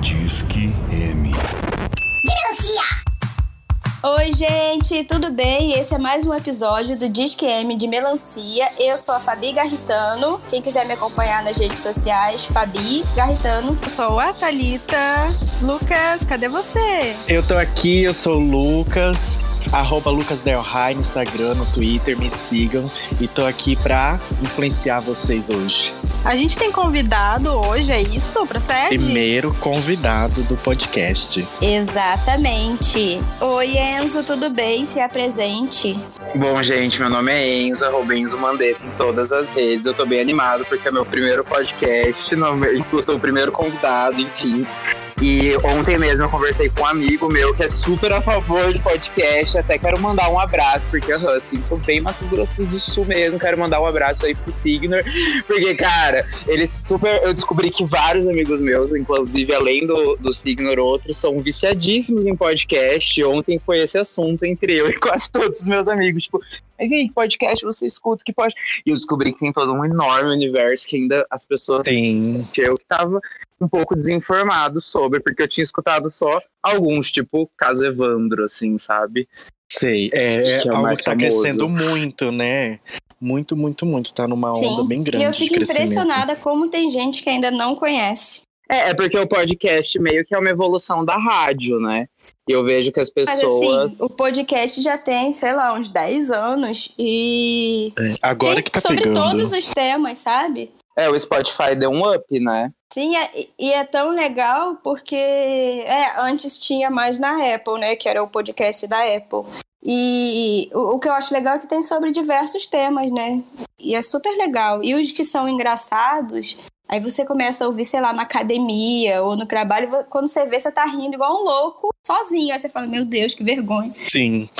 Disque M. Oi, gente, tudo bem? Esse é mais um episódio do Disque M de Melancia. Eu sou a Fabi Garritano. Quem quiser me acompanhar nas redes sociais, Fabi Garritano. Eu sou a Thalita. Lucas, cadê você? Eu tô aqui, eu sou o Lucas. Arroba Lucas Del High no Instagram, no Twitter, me sigam. E tô aqui pra influenciar vocês hoje. A gente tem convidado hoje, é isso? Pra sede? Primeiro convidado do podcast. Exatamente. Oi, Enzo, tudo bem? Se apresente. Bom, gente, meu nome é Enzo, arroba Enzo Mandetta em todas as redes. Eu tô bem animado porque é meu primeiro podcast, eu sou o primeiro convidado, enfim. E ontem mesmo eu conversei com um amigo meu que é super a favor de podcast. Até quero mandar um abraço, porque assim, sou bem Mato Grosso do Sul mesmo. Quero mandar um abraço aí pro Signor. Porque, cara, ele super. Eu descobri que vários amigos meus, inclusive além do, do Signor, outros, são viciadíssimos em podcast. Ontem foi esse assunto entre eu e quase todos os meus amigos. Tipo, mas aí, podcast você escuta que pode. E eu descobri que tem todo um enorme universo que ainda as pessoas. Tem. Eu que tava um pouco desinformado sobre, porque eu tinha escutado só alguns, tipo caso Evandro, assim, sabe? Sei, é, é algo que tá crescendo muito, né? Muito, muito, muito. Tá numa onda Sim. bem grande. E eu fico impressionada como tem gente que ainda não conhece. É, é porque o podcast meio que é uma evolução da rádio, né? E eu vejo que as pessoas. Mas assim, o podcast já tem, sei lá, uns 10 anos. E. É, agora tem que tá sobre pegando. todos os temas, sabe? É, o Spotify deu um up, né? Sim, é, e é tão legal porque é, antes tinha mais na Apple, né? Que era o podcast da Apple. E o, o que eu acho legal é que tem sobre diversos temas, né? E é super legal. E os que são engraçados, Aí você começa a ouvir, sei lá, na academia ou no trabalho, quando você vê, você tá rindo igual um louco, sozinho. Aí você fala, meu Deus, que vergonha. Sim.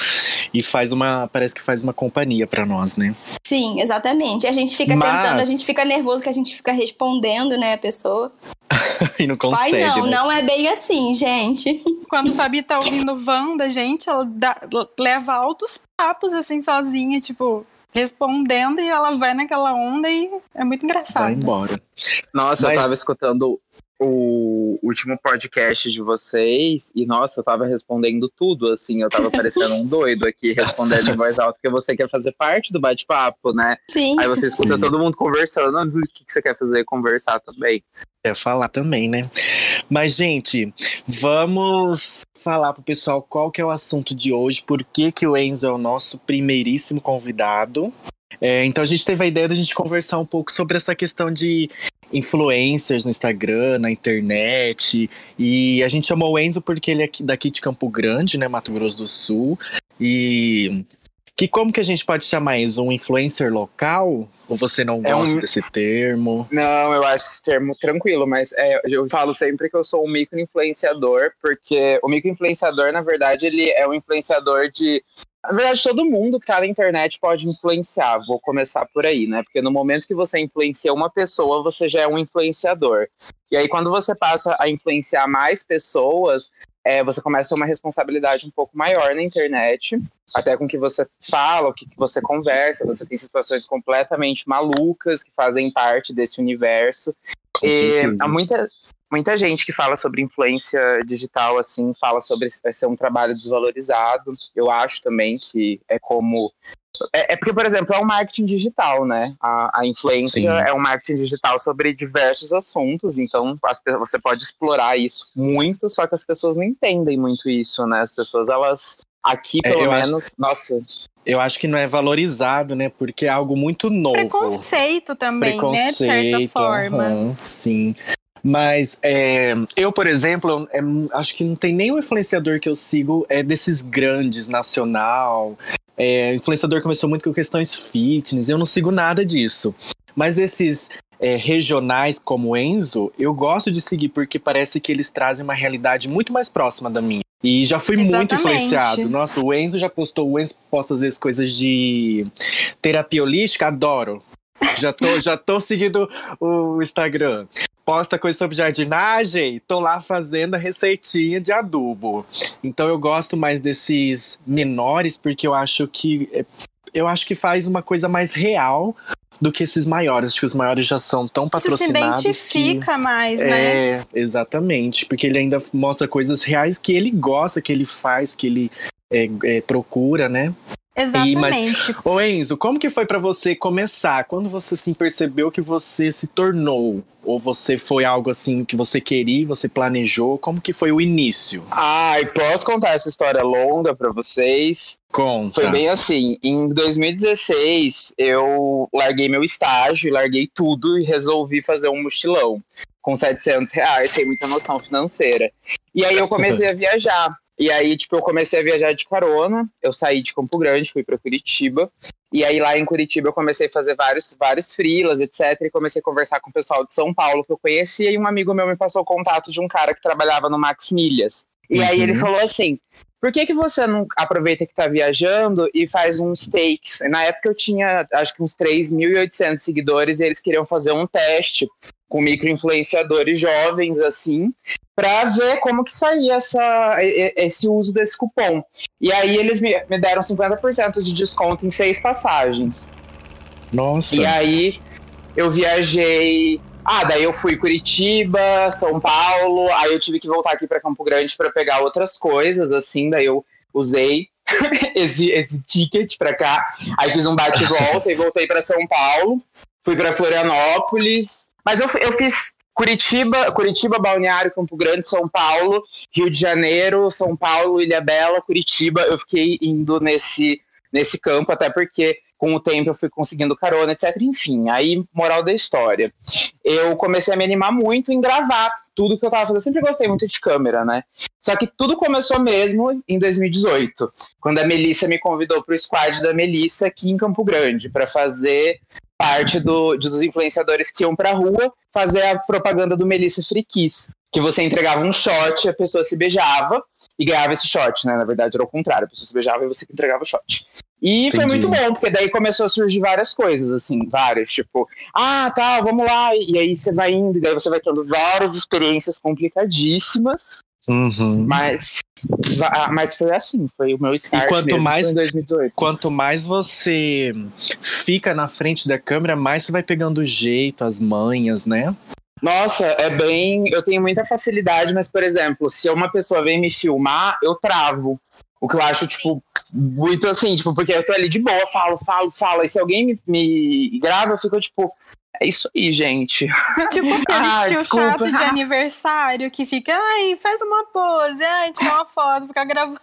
E faz uma. Parece que faz uma companhia para nós, né? Sim, exatamente. A gente fica Mas... tentando, a gente fica nervoso que a gente fica respondendo, né, a pessoa. e não consegue. Ai, não, né? não é bem assim, gente. Quando a Fabi tá ouvindo Wanda, gente, ela dá, leva altos papos assim sozinha, tipo, respondendo e ela vai naquela onda e é muito engraçado. Vai embora. Nossa, Mas- eu tava escutando o último podcast de vocês e, nossa, eu tava respondendo tudo, assim, eu tava parecendo um doido aqui, respondendo em voz alta, porque você quer fazer parte do bate-papo, né? Sim. Aí você escuta Sim. todo mundo conversando, "Ah, o que, que você quer fazer? Conversar também. É falar também, né? Mas, gente, vamos falar pro pessoal qual que é o assunto de hoje, por que, que o Enzo é o nosso primeiríssimo convidado. É, então a gente teve a ideia de a gente conversar um pouco sobre essa questão de influencers no Instagram, na internet. E a gente chamou o Enzo porque ele é aqui- daqui de Campo Grande, né, Mato Grosso do Sul. E que como que a gente pode chamar Enzo? Um influencer local? Ou você não É um- gosta desse termo? Não, eu acho esse termo tranquilo, mas é, eu falo sempre que eu sou um micro-influenciador, porque o micro-influenciador, na verdade, ele é um influenciador de. Na verdade, todo mundo que tá na internet pode influenciar. Vou começar por aí, né? Porque no momento que você influencia uma pessoa, você já é um influenciador. E aí, quando você passa a influenciar mais pessoas, é, você começa a ter uma responsabilidade um pouco maior na internet, até com o que você fala, o que que você conversa. Você tem situações completamente malucas que fazem parte desse universo. Com E certeza. há muita, muita gente que fala sobre influência digital, assim, fala sobre ser um trabalho desvalorizado. Eu acho também que é como. É, é porque, por exemplo, é um marketing digital, né? A, a influência Sim. é um marketing digital sobre diversos assuntos, então as você pode explorar isso muito, só que as pessoas não entendem muito isso, né? As pessoas, elas. Aqui, É, pelo acho- menos. Nossa, Eu acho que não é valorizado, né? Porque é algo muito novo. Preconceito também, né? De certa forma. aham, sim. Mas é, eu, por exemplo, é, acho que não tem nenhum influenciador que eu sigo é desses grandes, nacional. É, influenciador começou muito com questões fitness, eu não sigo nada disso. Mas esses é, regionais como o Enzo, eu gosto de seguir porque parece que eles trazem uma realidade muito mais próxima da minha. E já fui muito Exatamente. influenciado. Nossa, o Enzo já postou, o Enzo posta às vezes coisas de terapia holística, adoro. Já tô, já tô seguindo o Instagram. Posta coisa sobre jardinagem, tô lá fazendo a receitinha de adubo. Então eu gosto mais desses menores porque eu acho que eu acho que faz uma coisa mais real do que esses maiores. Acho que os maiores já são tão patrocinados. Isso se identifica que... mais, né? É, exatamente. Porque ele ainda mostra coisas reais que ele gosta, que ele faz, que ele é, é, procura, né? Exatamente. E, mas, ô Enzo, como que foi para você começar? Quando você assim, percebeu que você se tornou? Ou você foi algo assim que você queria, você planejou? Como que foi o início? Ai, posso contar essa história longa para vocês? Conta. Foi bem assim, em 2016 eu larguei meu estágio, larguei tudo e resolvi fazer um mochilão com 700 reais, sem muita noção financeira. E aí eu comecei a viajar. E aí, tipo, eu comecei a viajar de carona. Eu saí de Campo Grande, fui para Curitiba. E aí, lá em Curitiba, eu comecei a fazer vários, vários freelas, etc. E comecei a conversar com o pessoal de São Paulo que eu conhecia. E um amigo meu me passou o contato de um cara que trabalhava no Max Milhas. E uhum. aí, ele falou assim: por que, que você não aproveita que está viajando e faz uns takes? Na época eu tinha, acho que uns 3.800 seguidores e eles queriam fazer um teste com microinfluenciadores jovens, assim, para ver como que saía essa, esse uso desse cupom. E aí eles me, me deram 50% de desconto em seis passagens. Nossa! E aí eu viajei ah, daí eu fui Curitiba, São Paulo, aí eu tive que voltar aqui para Campo Grande para pegar outras coisas, assim, daí eu usei esse, esse ticket para cá, aí fiz um bate e volta e voltei para São Paulo, fui para Florianópolis, mas eu, eu fiz Curitiba, Curitiba, Balneário, Campo Grande, São Paulo, Rio de Janeiro, São Paulo, Ilha Bela, Curitiba. Eu fiquei indo nesse, nesse campo, até porque com o tempo eu fui conseguindo carona, etc. Enfim, aí, moral da história. Eu comecei a me animar muito em gravar tudo que eu tava fazendo. Eu sempre gostei muito de câmera, né? Só que tudo começou mesmo em 2018, quando a Melissa me convidou para o squad da Melissa aqui em Campo Grande, para fazer parte do, dos influenciadores que iam pra rua fazer a propaganda do Melissa Free Kiss, que você entregava um shot, a pessoa se beijava e ganhava esse shot, né? Na verdade era o contrário, a pessoa se beijava e você que entregava o shot. E Entendi. foi muito bom, porque daí começou a surgir várias coisas, assim, várias, tipo, ah, tá, vamos lá, e aí você vai indo, e daí você vai tendo várias experiências complicadíssimas, Uhum. Mas, ah, mas foi assim, foi o meu start e quanto mais, em 2018. Quanto mais você fica na frente da câmera, mais você vai pegando o jeito, as manhas, né? Nossa, é bem. Eu tenho muita facilidade, mas, por exemplo, se uma pessoa vem me filmar, eu travo. O que eu acho, tipo, muito assim, tipo, porque eu tô ali de boa, falo, falo, falo. E se alguém me, me grava, eu fico, tipo, é isso aí, gente. Tipo aquele ah, tio chato de aniversário que fica, ai, faz uma pose, ai, tira uma foto, fica gravando.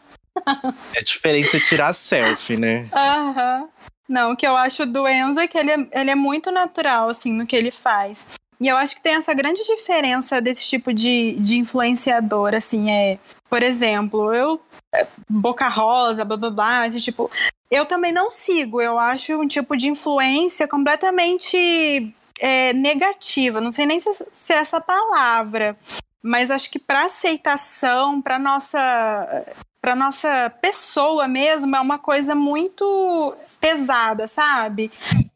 É diferente você tirar selfie, né? Aham. Uhum. Não, o que eu acho do Enzo é que ele é, ele é muito natural, assim, no que ele faz. E eu acho que tem essa grande diferença desse tipo de, de influenciador, assim, é... Por exemplo, eu... É, Boca Rosa, blá, blá, blá, esse tipo... Eu também não sigo, eu acho um tipo de influência completamente é, negativa, não sei nem se, se é essa palavra, mas acho que para aceitação, para nossa para nossa pessoa mesmo é uma coisa muito pesada, sabe?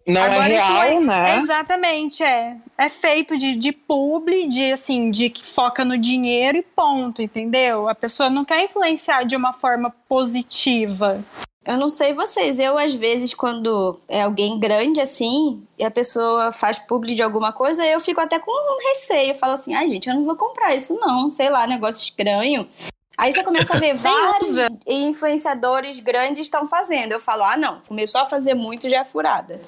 Não é Agora, é real, é, né? Exatamente, é. É feito de, de publi, de assim, de que foca no dinheiro e ponto, entendeu? A pessoa não quer influenciar de uma forma positiva. Eu não sei vocês, eu às vezes quando é alguém grande assim e a pessoa faz publi de alguma coisa, eu fico até com um receio, eu falo assim, ai ah, gente, eu não vou comprar isso não, sei lá, negócio estranho. Aí você começa a ver vários influenciadores grandes estão fazendo. Eu falo, ah não, começou a fazer muito já é furada.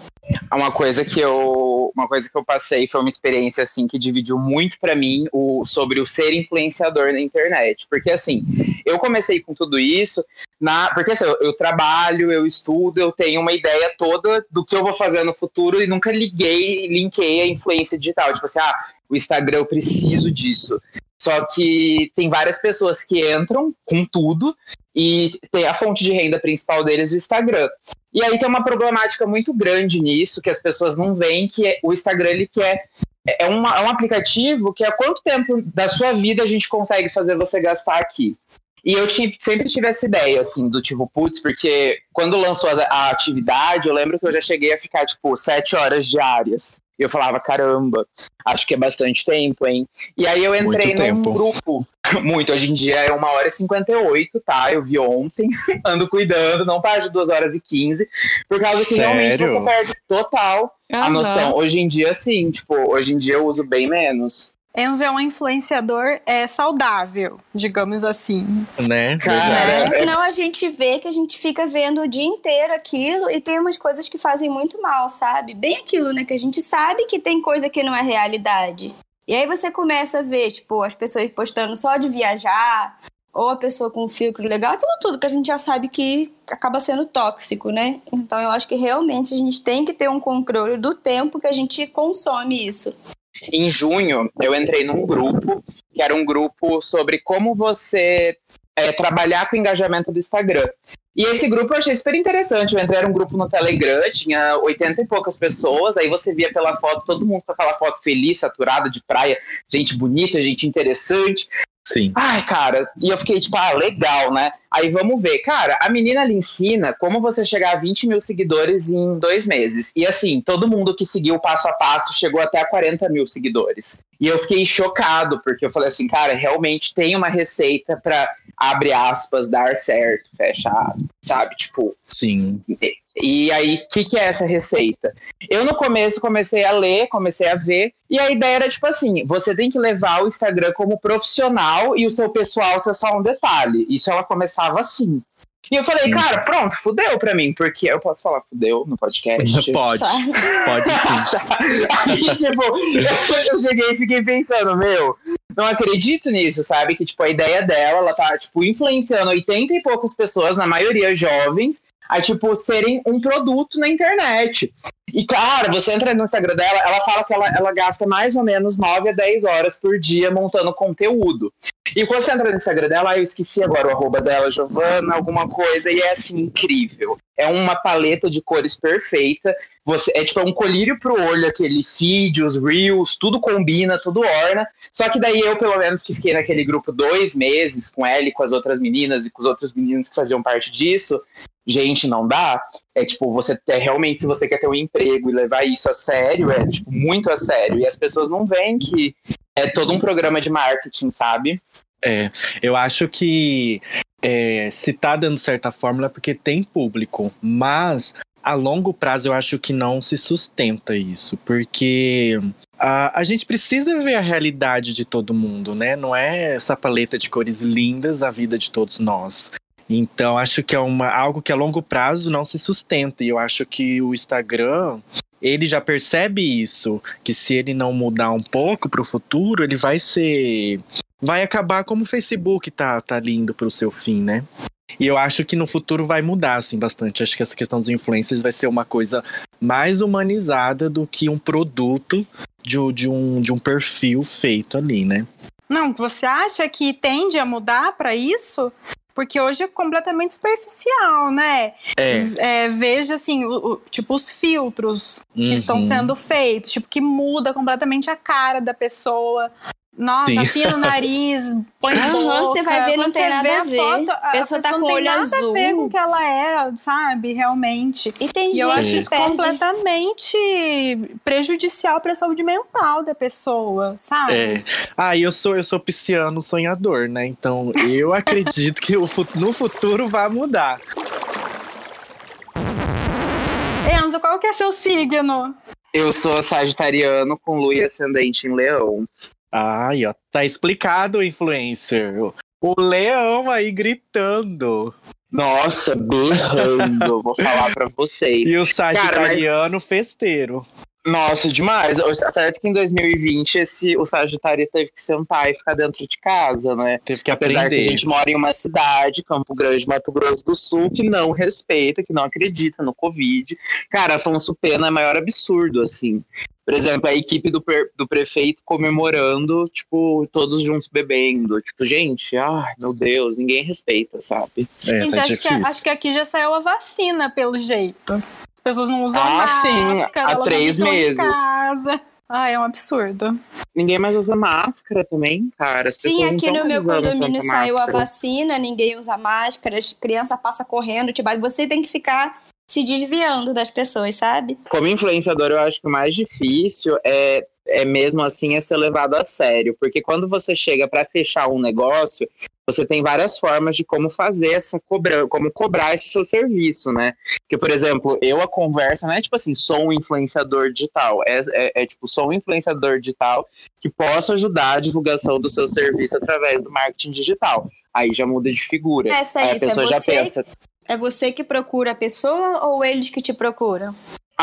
Uma coisa que eu, uma coisa que eu passei foi uma experiência assim que dividiu muito para mim o sobre o ser influenciador na internet, porque assim, eu comecei com tudo isso na, porque assim, eu, eu trabalho, eu estudo, eu tenho uma ideia toda do que eu vou fazer no futuro e nunca liguei, linkei a influência digital, tipo assim, ah, o Instagram eu preciso disso. Só que tem várias pessoas que entram com tudo e tem a fonte de renda principal deles o Instagram. E aí tem uma problemática muito grande nisso, que as pessoas não veem, que é, o Instagram ele quer. É, uma, é um aplicativo que há quanto tempo da sua vida a gente consegue fazer você gastar aqui? E eu tinha, sempre tive essa ideia, assim, do tipo, putz, porque quando lançou a, a, atividade, eu lembro que eu já cheguei a ficar, tipo, sete horas diárias. E eu falava, caramba, acho que é bastante tempo, hein? E aí eu entrei num grupo Muito. Hoje em dia é uma hora e 58, tá? Eu vi ontem, ando cuidando, não passa de duas horas e 15, por causa que Sério? realmente você perde total a Aham. noção. Hoje em dia, sim, tipo, hoje em dia eu uso bem menos. Enzo é um influenciador é, saudável, digamos assim. Né? Cara, Verdade. é- Não, a gente vê que a gente fica vendo o dia inteiro aquilo e tem umas coisas que fazem muito mal, sabe? Bem aquilo, né? Que a gente sabe que tem coisa que não é realidade. E aí você começa a ver, tipo, as pessoas postando só de viajar, ou a pessoa com um filtro legal, aquilo tudo que a gente já sabe que acaba sendo tóxico, né? Então eu acho que realmente a gente tem que ter um controle do tempo que a gente consome isso. Em junho, eu entrei num grupo, que era um grupo sobre como você é, trabalhar com o engajamento do Instagram. E esse grupo eu achei super interessante. Eu entrei era um grupo no Telegram, tinha 80 e poucas pessoas, aí você via pela foto, todo mundo com aquela foto feliz, saturada de praia, gente bonita, gente interessante. Sim. Ai, cara, e eu fiquei tipo, ah, legal, né? Aí vamos ver. Cara, a menina lhe ensina como você chegar a 20 mil seguidores em dois meses. E assim, todo mundo que seguiu passo a passo chegou até a 40 mil seguidores. E eu fiquei chocado, porque eu falei assim, cara, realmente tem uma receita pra, abre aspas, dar certo, fecha aspas, sabe? Tipo, Sim. E aí, o que, que é essa receita? Eu, no começo, comecei a ler, comecei a ver, e a ideia era tipo assim: você tem que levar o Instagram como profissional e o seu pessoal ser só um detalhe. Isso ela começava assim. E eu falei, cara, pronto, fudeu pra mim, porque eu posso falar fudeu no podcast. Pode. Pode sim. Aí, tipo, eu cheguei e fiquei pensando, meu, não acredito nisso, sabe? Que, tipo, a ideia dela, ela tá, tipo, influenciando 80 e poucas pessoas, na maioria jovens, a, tipo, serem um produto na internet. E, cara, você entra no Instagram dela, ela fala que ela, ela gasta mais ou menos 9 a 10 horas por dia montando conteúdo. E quando você entra no Instagram dela, eu esqueci agora o arroba dela, Giovana, alguma coisa, e é assim, incrível. É uma paleta de cores perfeita. Você, é tipo é um colírio pro olho, aquele feed, os reels, tudo combina, tudo orna. Só que daí eu, pelo menos, que fiquei naquele grupo dois meses com ela e com as outras meninas e com os outros meninos que faziam parte disso, gente, não dá. É tipo, você é, realmente, se você quer ter um emprego e levar isso a sério, é tipo, muito a sério. E as pessoas não veem que é todo um programa de marketing, sabe? É, eu acho que é, se tá dando certa fórmula é porque tem público, mas a longo prazo eu acho que não se sustenta isso, porque a, a gente precisa ver a realidade de todo mundo, né? Não é essa paleta de cores lindas a vida de todos nós. Então, acho que é uma, algo que a longo prazo não se sustenta. E eu acho que o Instagram, ele já percebe isso, que se ele não mudar um pouco para o futuro, ele vai ser. Vai acabar como o Facebook tá, tá lindo pro seu fim, né? E eu acho que no futuro vai mudar, assim, bastante. Acho que essa questão dos influencers vai ser uma coisa mais humanizada do que um produto de, de, um, de um perfil feito ali, né? Não, você acha que tende a mudar para isso? Porque hoje é completamente superficial, né? É. É, veja assim, o- o- tipo, os filtros que Uhum. estão sendo feitos, tipo, que muda completamente a cara da pessoa. Nossa, Sim. afina o nariz, põe Aham, boca. você vai ver, não Quando tem nada a ver. Foto, A pessoa tá não com tem olho nada azul. a ver com o que ela é, sabe? Realmente. E tem E eu gente acho que isso perde. completamente prejudicial para a saúde mental da pessoa, sabe? É. Ah, e eu sou, eu sou pisciano sonhador, né? Então eu acredito que o no futuro vai mudar. Enzo, qual que é seu signo? Eu sou sagitariano com lua e ascendente em leão. Ai, ó, tá explicado, influencer. O leão aí gritando. Nossa, berrando, vou falar pra vocês. E o sagitariano festeiro. Nossa, demais. Tá certo que em 2020 esse, o Sagitário teve que sentar e ficar dentro de casa, né? Teve que Apesar que a gente mora em uma cidade, Campo Grande, Mato Grosso do Sul, que não respeita, que não acredita no Covid. Cara, Afonso Pena é o maior absurdo, assim. Por exemplo, a equipe do, pre- do prefeito comemorando, tipo, todos juntos bebendo. Tipo, gente, ai, meu Deus, ninguém respeita, sabe? É, Gente, tá acho, que, acho que aqui já saiu a vacina, pelo jeito. As pessoas não usam Ah, sim, máscara, há elas três não ficam em meses. casa. Ah, é um absurdo. Ninguém mais usa máscara também, cara. As Sim, pessoas não aqui no meu condomínio saiu a vacina, ninguém usa máscara, as criança passa correndo, tipo, você tem que ficar se desviando das pessoas, sabe? Como influenciador, eu acho que o mais difícil é é mesmo assim é ser levado a sério, porque quando você chega para fechar um negócio, você tem várias formas de como fazer essa cobrança, como cobrar esse seu serviço, né? Que, por exemplo, eu a conversa não é tipo assim, sou um influenciador digital, é, é, é tipo, sou um influenciador digital que posso ajudar a divulgação do seu serviço através do marketing digital. Aí já muda de figura. Essa é Aí isso, a pessoa é já você- pensa, É você que procura a pessoa ou eles que te procuram?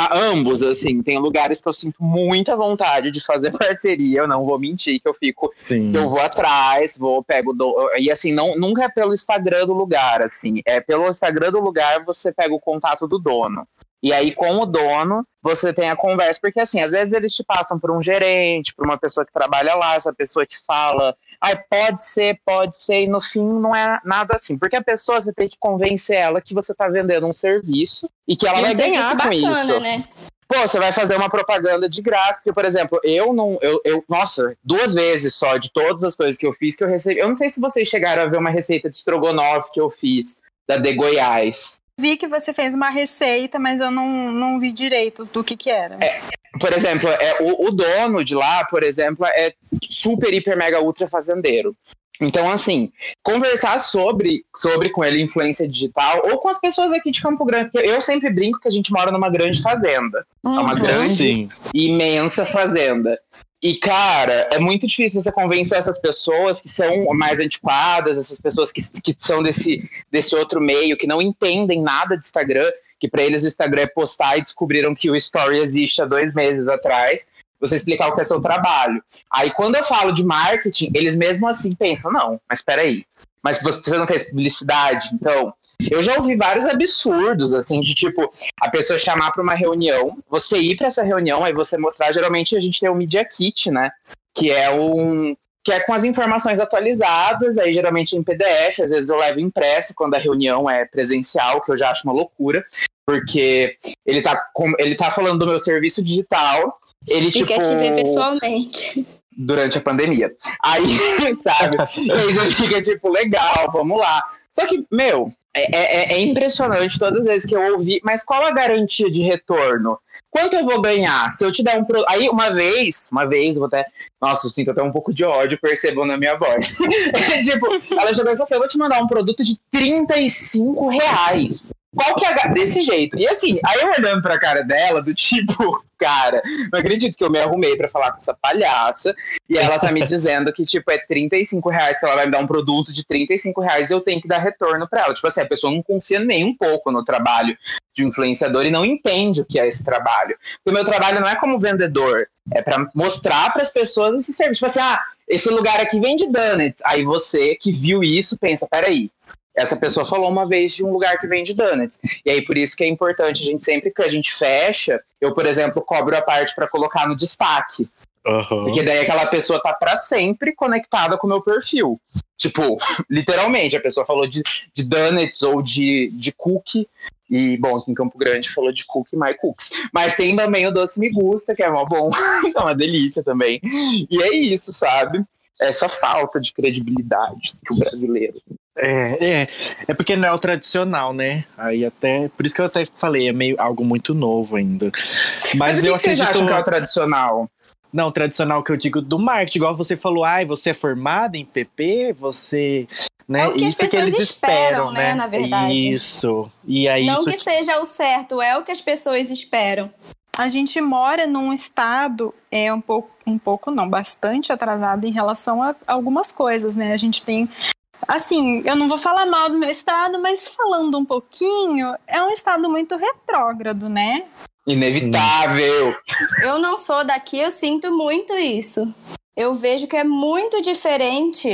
A ambos, assim, tem lugares que eu sinto muita vontade de fazer parceria, eu não vou mentir, que eu fico Sim. Eu vou atrás, vou, pego. Do, e assim, não, nunca é pelo Instagram do lugar, assim. É pelo Instagram do lugar você pega o contato do dono. E aí, com o dono, você tem a conversa, porque assim, às vezes eles te passam por um gerente, por uma pessoa que trabalha lá, essa pessoa te fala, ai, pode ser, pode ser, e no fim não é nada assim. Porque a pessoa, você tem que convencer ela que você tá vendendo um serviço e que ela e um vai ganhar com bacana, isso né? pô, você vai fazer uma propaganda de graça, porque, por exemplo, eu não, eu, eu, nossa, duas vezes só de todas as coisas que eu fiz que eu recebi. Eu não sei se vocês chegaram a ver uma receita de estrogonofe que eu fiz da De Goiás. Vi que você fez uma receita, mas eu não, não vi direito do que que era. Por exemplo, é, o, o dono de lá, por exemplo, é super, hiper, mega, ultra fazendeiro. Então, assim, conversar sobre, sobre com ele influência digital ou com as pessoas aqui de Campo Grande, porque eu sempre brinco que a gente mora numa grande fazenda. É uma Uhum. grande Sim. imensa fazenda. E, cara, é muito difícil você convencer essas pessoas que são mais antiquadas, essas pessoas que, que são desse, desse outro meio, que não entendem nada de Instagram, que para eles o Instagram é postar e descobriram que o Story existe há dois meses atrás. Você explicar o que é seu trabalho. Aí, quando eu falo de marketing, eles mesmo assim pensam: não, mas peraí, mas você não fez publicidade? Então, eu já ouvi vários absurdos, assim, de tipo, a pessoa chamar para uma reunião, você ir para essa reunião, aí você mostrar. Geralmente a gente tem o Media Kit, né? Que é um. Que é com as informações atualizadas, aí geralmente em PDF, às vezes eu levo impresso quando a reunião é presencial, que eu já acho uma loucura, porque ele tá, com, ele tá falando do meu serviço digital, ele E tipo quer te ver pessoalmente. Durante a pandemia. Aí, sabe? E aí você fica tipo, legal, vamos lá. Só que, meu, é, é- é impressionante todas as vezes que eu ouvi, mas qual a garantia de retorno? Quanto eu vou ganhar? Se eu te der um produto. Aí, uma vez, uma vez, vou até. Nossa, eu sinto até um pouco de ódio, percebam na minha voz. tipo, ela chegou e falou assim: eu vou te mandar um produto de 35 reais. Qual que é a. Desse jeito. E assim, aí eu olhando pra cara dela, do tipo, cara, não acredito que eu me arrumei pra falar com essa palhaça. E ela tá me dizendo que, tipo, é 35 reais que ela vai me dar um produto de 35 reais e eu tenho que dar retorno pra ela. Tipo assim, a pessoa não confia nem um pouco no trabalho de influenciador e não entende o que é esse trabalho. Porque o meu trabalho não é como vendedor, é pra mostrar pras pessoas esse serviço. Tipo assim, ah, esse lugar aqui vende donuts. Aí você que viu isso pensa, peraí. Essa pessoa falou uma vez de um lugar que vende donuts. E aí, por isso que é importante, a gente sempre que a gente fecha, eu, por exemplo, cobro a parte pra colocar no destaque. Aham. Porque daí aquela pessoa tá pra sempre conectada com o meu perfil. Tipo, literalmente, a pessoa falou de, de donuts ou de, de cookie. E, bom, aqui em Campo Grande falou de cookie my cookies. Mas tem também o doce me gusta, que é uma bom, é uma delícia também. E é isso, sabe? Essa falta de credibilidade que o brasileiro. É, é, é porque não é o tradicional, né? Aí até. Por isso que eu até falei, é meio algo muito novo ainda. Mas, Mas, o que eu que vocês acredito. acham que é o tradicional? Não, tradicional que eu digo do marketing, igual você falou, ai, você é formada em PP, você. Né? É o que as isso que pessoas eles esperam, esperam, né, na verdade. Isso. E aí Não isso que seja o certo, é o que as pessoas esperam. A gente mora num estado é um pouco, um pouco não, bastante atrasado em relação a algumas coisas, né? A gente tem Assim, eu não vou falar mal do meu estado, mas falando um pouquinho, é um estado muito retrógrado, né? Inevitável. Eu não sou daqui, eu sinto muito isso. Eu vejo que é muito diferente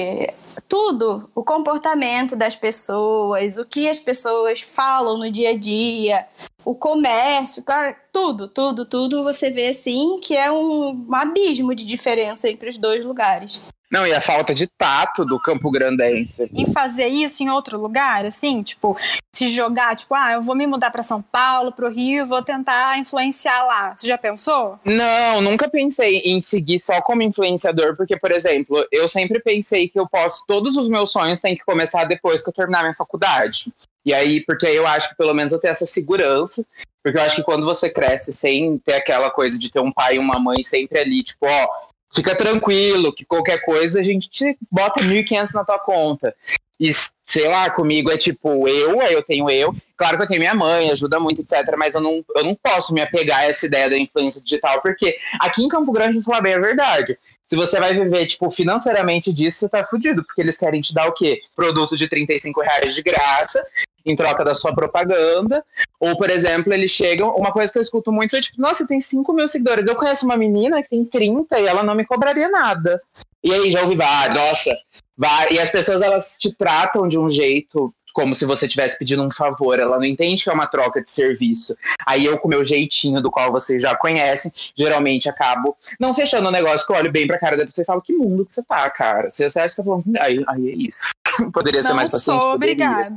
tudo, o comportamento das pessoas, o que as pessoas falam no dia a dia, o comércio, claro, tudo, tudo, tudo você vê assim que é um, um abismo de diferença entre os dois lugares. Não, e a falta de tato do Campo Grandense. Em fazer isso em outro lugar, assim, tipo, se jogar, tipo, ah, eu vou me mudar para São Paulo, pro Rio, vou tentar influenciar lá. Você já pensou? Não, nunca pensei em seguir só como influenciador, porque, por exemplo, eu sempre pensei que eu posso, todos os meus sonhos têm que começar depois que eu terminar minha faculdade. E aí, porque aí eu acho que pelo menos eu tenho essa segurança, Porque eu acho que quando você cresce sem ter aquela coisa de ter um pai e uma mãe sempre ali, tipo, ó, fica tranquilo, que qualquer coisa a gente te bota 1.500 na tua conta. E, sei lá, comigo é tipo eu, aí eu tenho eu. Claro que eu tenho minha mãe, ajuda muito, etc. Mas eu não, eu não posso me apegar a essa ideia da influência digital, porque aqui em Campo Grande, falar bem a verdade. Se você vai viver, tipo, financeiramente disso, você tá fudido, porque eles querem te dar o quê? Produto de 35 reais de graça, em troca da sua propaganda. Ou, por exemplo, eles chegam. Uma coisa que eu escuto muito é tipo, nossa, tem 5 mil seguidores. Eu conheço uma menina que tem 30 e ela não me cobraria nada. E aí já ouvi, ah, nossa, vai. E as pessoas elas te tratam de um jeito como se você estivesse pedindo um favor. Ela não entende que é uma troca de serviço. Aí eu, com o meu jeitinho, do qual vocês já conhecem, geralmente acabo não fechando o negócio, que eu olho bem pra cara da pessoa e falo, que mundo que você tá, cara? Se você acha que você tá falando, aí, aí é isso. Poderia ser Não mais paciente? sou, Poderia.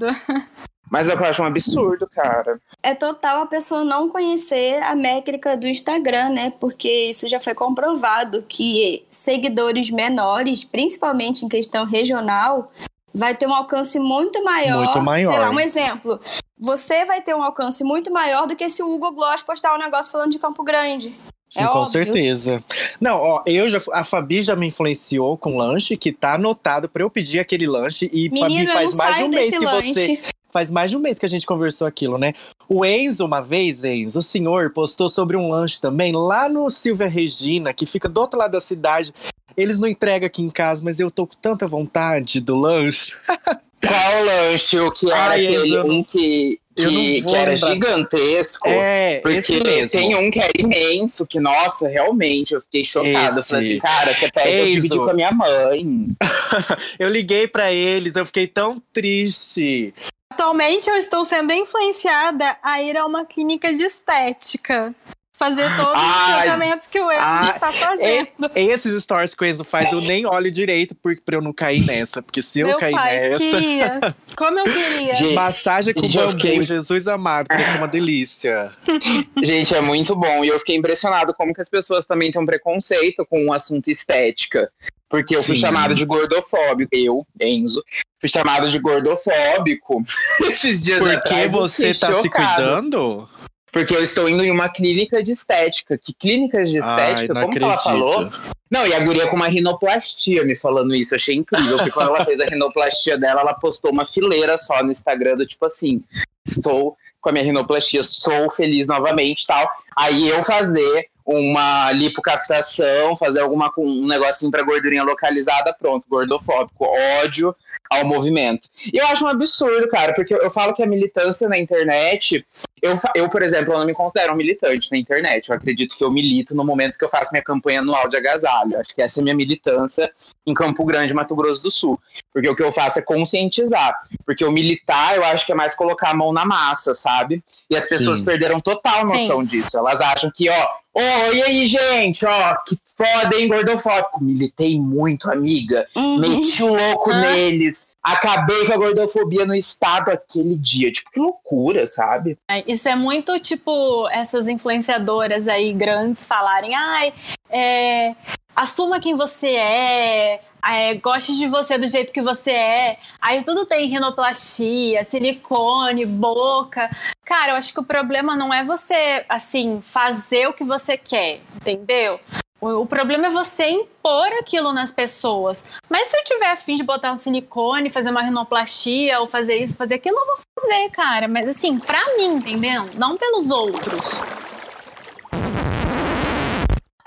Mas eu acho um absurdo, cara. É total a pessoa não conhecer a métrica do Instagram, né? Porque isso já foi comprovado que seguidores menores, principalmente em questão regional, vai ter um alcance muito maior. Muito maior. Sei lá, um exemplo. Você vai ter um alcance muito maior do que se o Hugo Gloss postar um negócio falando de Campo Grande. Sim, É com óbvio. certeza. Não, ó, eu já, a Fabi já me influenciou com lanche que tá anotado pra eu pedir aquele lanche e Menino, Fabi faz mais de um mês que lanche. você faz mais de um mês que a gente conversou aquilo, né? O Enzo, uma vez, Enzo, o senhor postou sobre um lanche também lá no Silvia Regina, que fica do outro lado da cidade. Eles não entregam aqui em casa, mas eu tô com tanta vontade do lanche. Qual lanche? O que era Ai, aquele eu não- um que, que, que era gigantesco? É, Porque esse mesmo. tem um que era imenso, que, nossa, realmente, eu fiquei chocado. Eu falei assim, cara, você pega, eu dividi com a minha mãe. Eu liguei pra eles, eu fiquei tão triste. Atualmente eu estou sendo influenciada a ir a uma clínica de estética. Fazer todos os tratamentos que o Enzo Ah, está fazendo. Esses stories que o Enzo faz, eu nem olho direito por, pra eu não cair nessa. Porque se eu Meu cair pai nessa. queria. Como eu queria. Gente, Massagem com Gente, eu bambu, fiquei- Jesus amado, que é uma delícia. Gente, é muito bom. E eu fiquei impressionado como que as pessoas também têm um preconceito com o assunto estética. Porque eu fui Sim. chamado de gordofóbico. Eu, Enzo, fui chamado de gordofóbico esses dias Porque atrás. eu você tá se chocado. cuidando? Porque eu estou indo em uma clínica de estética. Que clínicas de estética? Ai, como que ela falou? acredito. Não, e a guria com uma rinoplastia me falando isso, eu achei incrível, porque quando ela fez a rinoplastia dela, ela postou uma fileira só no Instagram do tipo assim, estou com a minha rinoplastia, sou feliz novamente e tal. Aí eu fazer uma lipocastração, fazer alguma um negocinho pra gordurinha localizada, pronto, gordofóbico, ódio ao movimento. E eu acho um absurdo, cara, porque eu falo que a militância na internet, eu, eu, por exemplo, eu não me considero um militante na internet. Eu acredito que eu milito no momento que eu faço minha campanha anual de agasalho. Acho que essa é a minha militância em Campo Grande, Mato Grosso do Sul. Porque o que eu faço é conscientizar. Porque o militar, eu acho que é mais colocar a mão na massa, sabe? E as pessoas Sim. perderam total noção disso. Elas acham que, ó, ô, e aí, gente, ó, que foda, hein, gordofóbico. Militei muito, amiga. Uhum. Meti o louco Ah. neles. Acabei com a gordofobia no estado aquele dia. Tipo, que loucura, sabe? É, Isso é muito tipo essas influenciadoras aí grandes falarem, ai, é, assuma quem você é, é, goste de você do jeito que você é. Aí tudo tem rinoplastia, silicone, boca. Cara, eu acho que o problema não é você, assim, fazer o que você quer, entendeu? O, problema é você impor aquilo nas pessoas. Mas se eu tiver afim de botar um silicone, fazer uma rinoplastia, ou fazer isso, fazer aquilo, eu vou fazer, cara. Mas assim, pra mim, entendeu? Não pelos outros.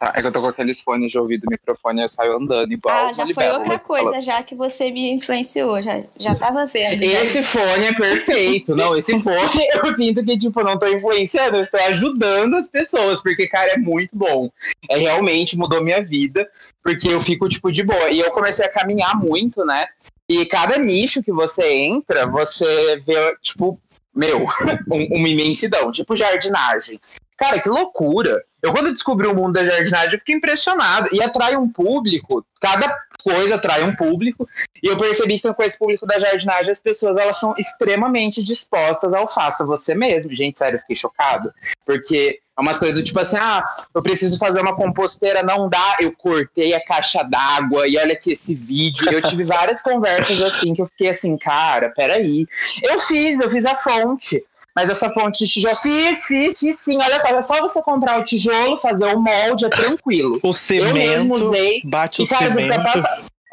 Tá, é que eu tô com aqueles fones de ouvido, o microfone eu saio andando igual. Ah, já foi libélula, outra coisa, falando. já que você me influenciou, já, já tava vendo. já. Esse fone é perfeito. Não, esse fone eu sinto que, tipo, eu não tô influenciando, eu estou ajudando as pessoas, porque, cara, é muito bom. É realmente mudou minha vida, porque eu fico, tipo, de boa. E eu comecei a caminhar muito, né? E cada nicho que você entra, você vê, tipo, meu, um- uma imensidão, tipo jardinagem. Cara, que loucura! Eu, quando descobri o mundo da jardinagem, eu fiquei impressionado. E atrai um público, cada coisa atrai um público. E eu percebi que com esse público da jardinagem, as pessoas elas são extremamente dispostas ao faça você mesmo. Gente, sério, eu fiquei chocado. Porque é umas coisas do tipo assim, ah, eu preciso fazer uma composteira, não dá. Eu cortei a caixa d'água e olha aqui esse vídeo. Eu tive várias conversas assim que eu fiquei assim, cara, peraí. Eu fiz, eu fiz a fonte. Mas essa fonte de tijolo. Fiz, fiz, fiz sim. Olha só, é só você comprar o tijolo, fazer o molde, é tranquilo. O cimento. Eu mesmo usei. Bate e, o cara, cimento.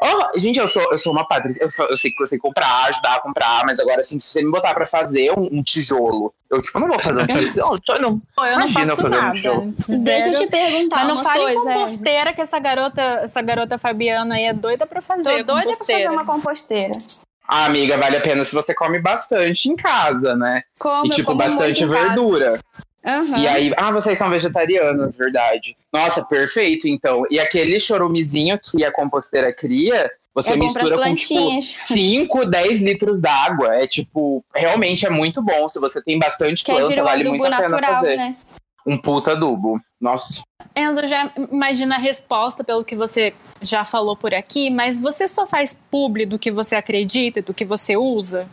Oh, gente, eu sou, eu sou uma patrícia. Eu, sou, eu sei que eu sei comprar, ajudar a comprar, mas agora, assim, se você me botar pra fazer um, um tijolo, eu, tipo, não vou fazer um tijolo. Eu não, Pô, eu imagina não faço fazer nada. um tijolo. Deixa eu te perguntar. Mas não uma fale coisa, composteira, que essa garota, essa garota Fabiana aí é doida pra fazer. Tô doida pra fazer uma composteira. Ah, amiga, vale a pena se você come bastante em casa, né? Como, e, tipo, bastante verdura. Uhum. E aí, ah, vocês são vegetarianas, verdade. Nossa, perfeito, então. E aquele chorumizinho que a composteira cria, você é mistura com, tipo, 5, 10 litros d'água. É, tipo, realmente é muito bom. Se você tem bastante que planta, vale muito a pena natural, fazer. Né? Um puta adubo. Nossa. Enzo, já imagina a resposta pelo que você já falou por aqui, mas você só faz publi do que você acredita, do que você usa?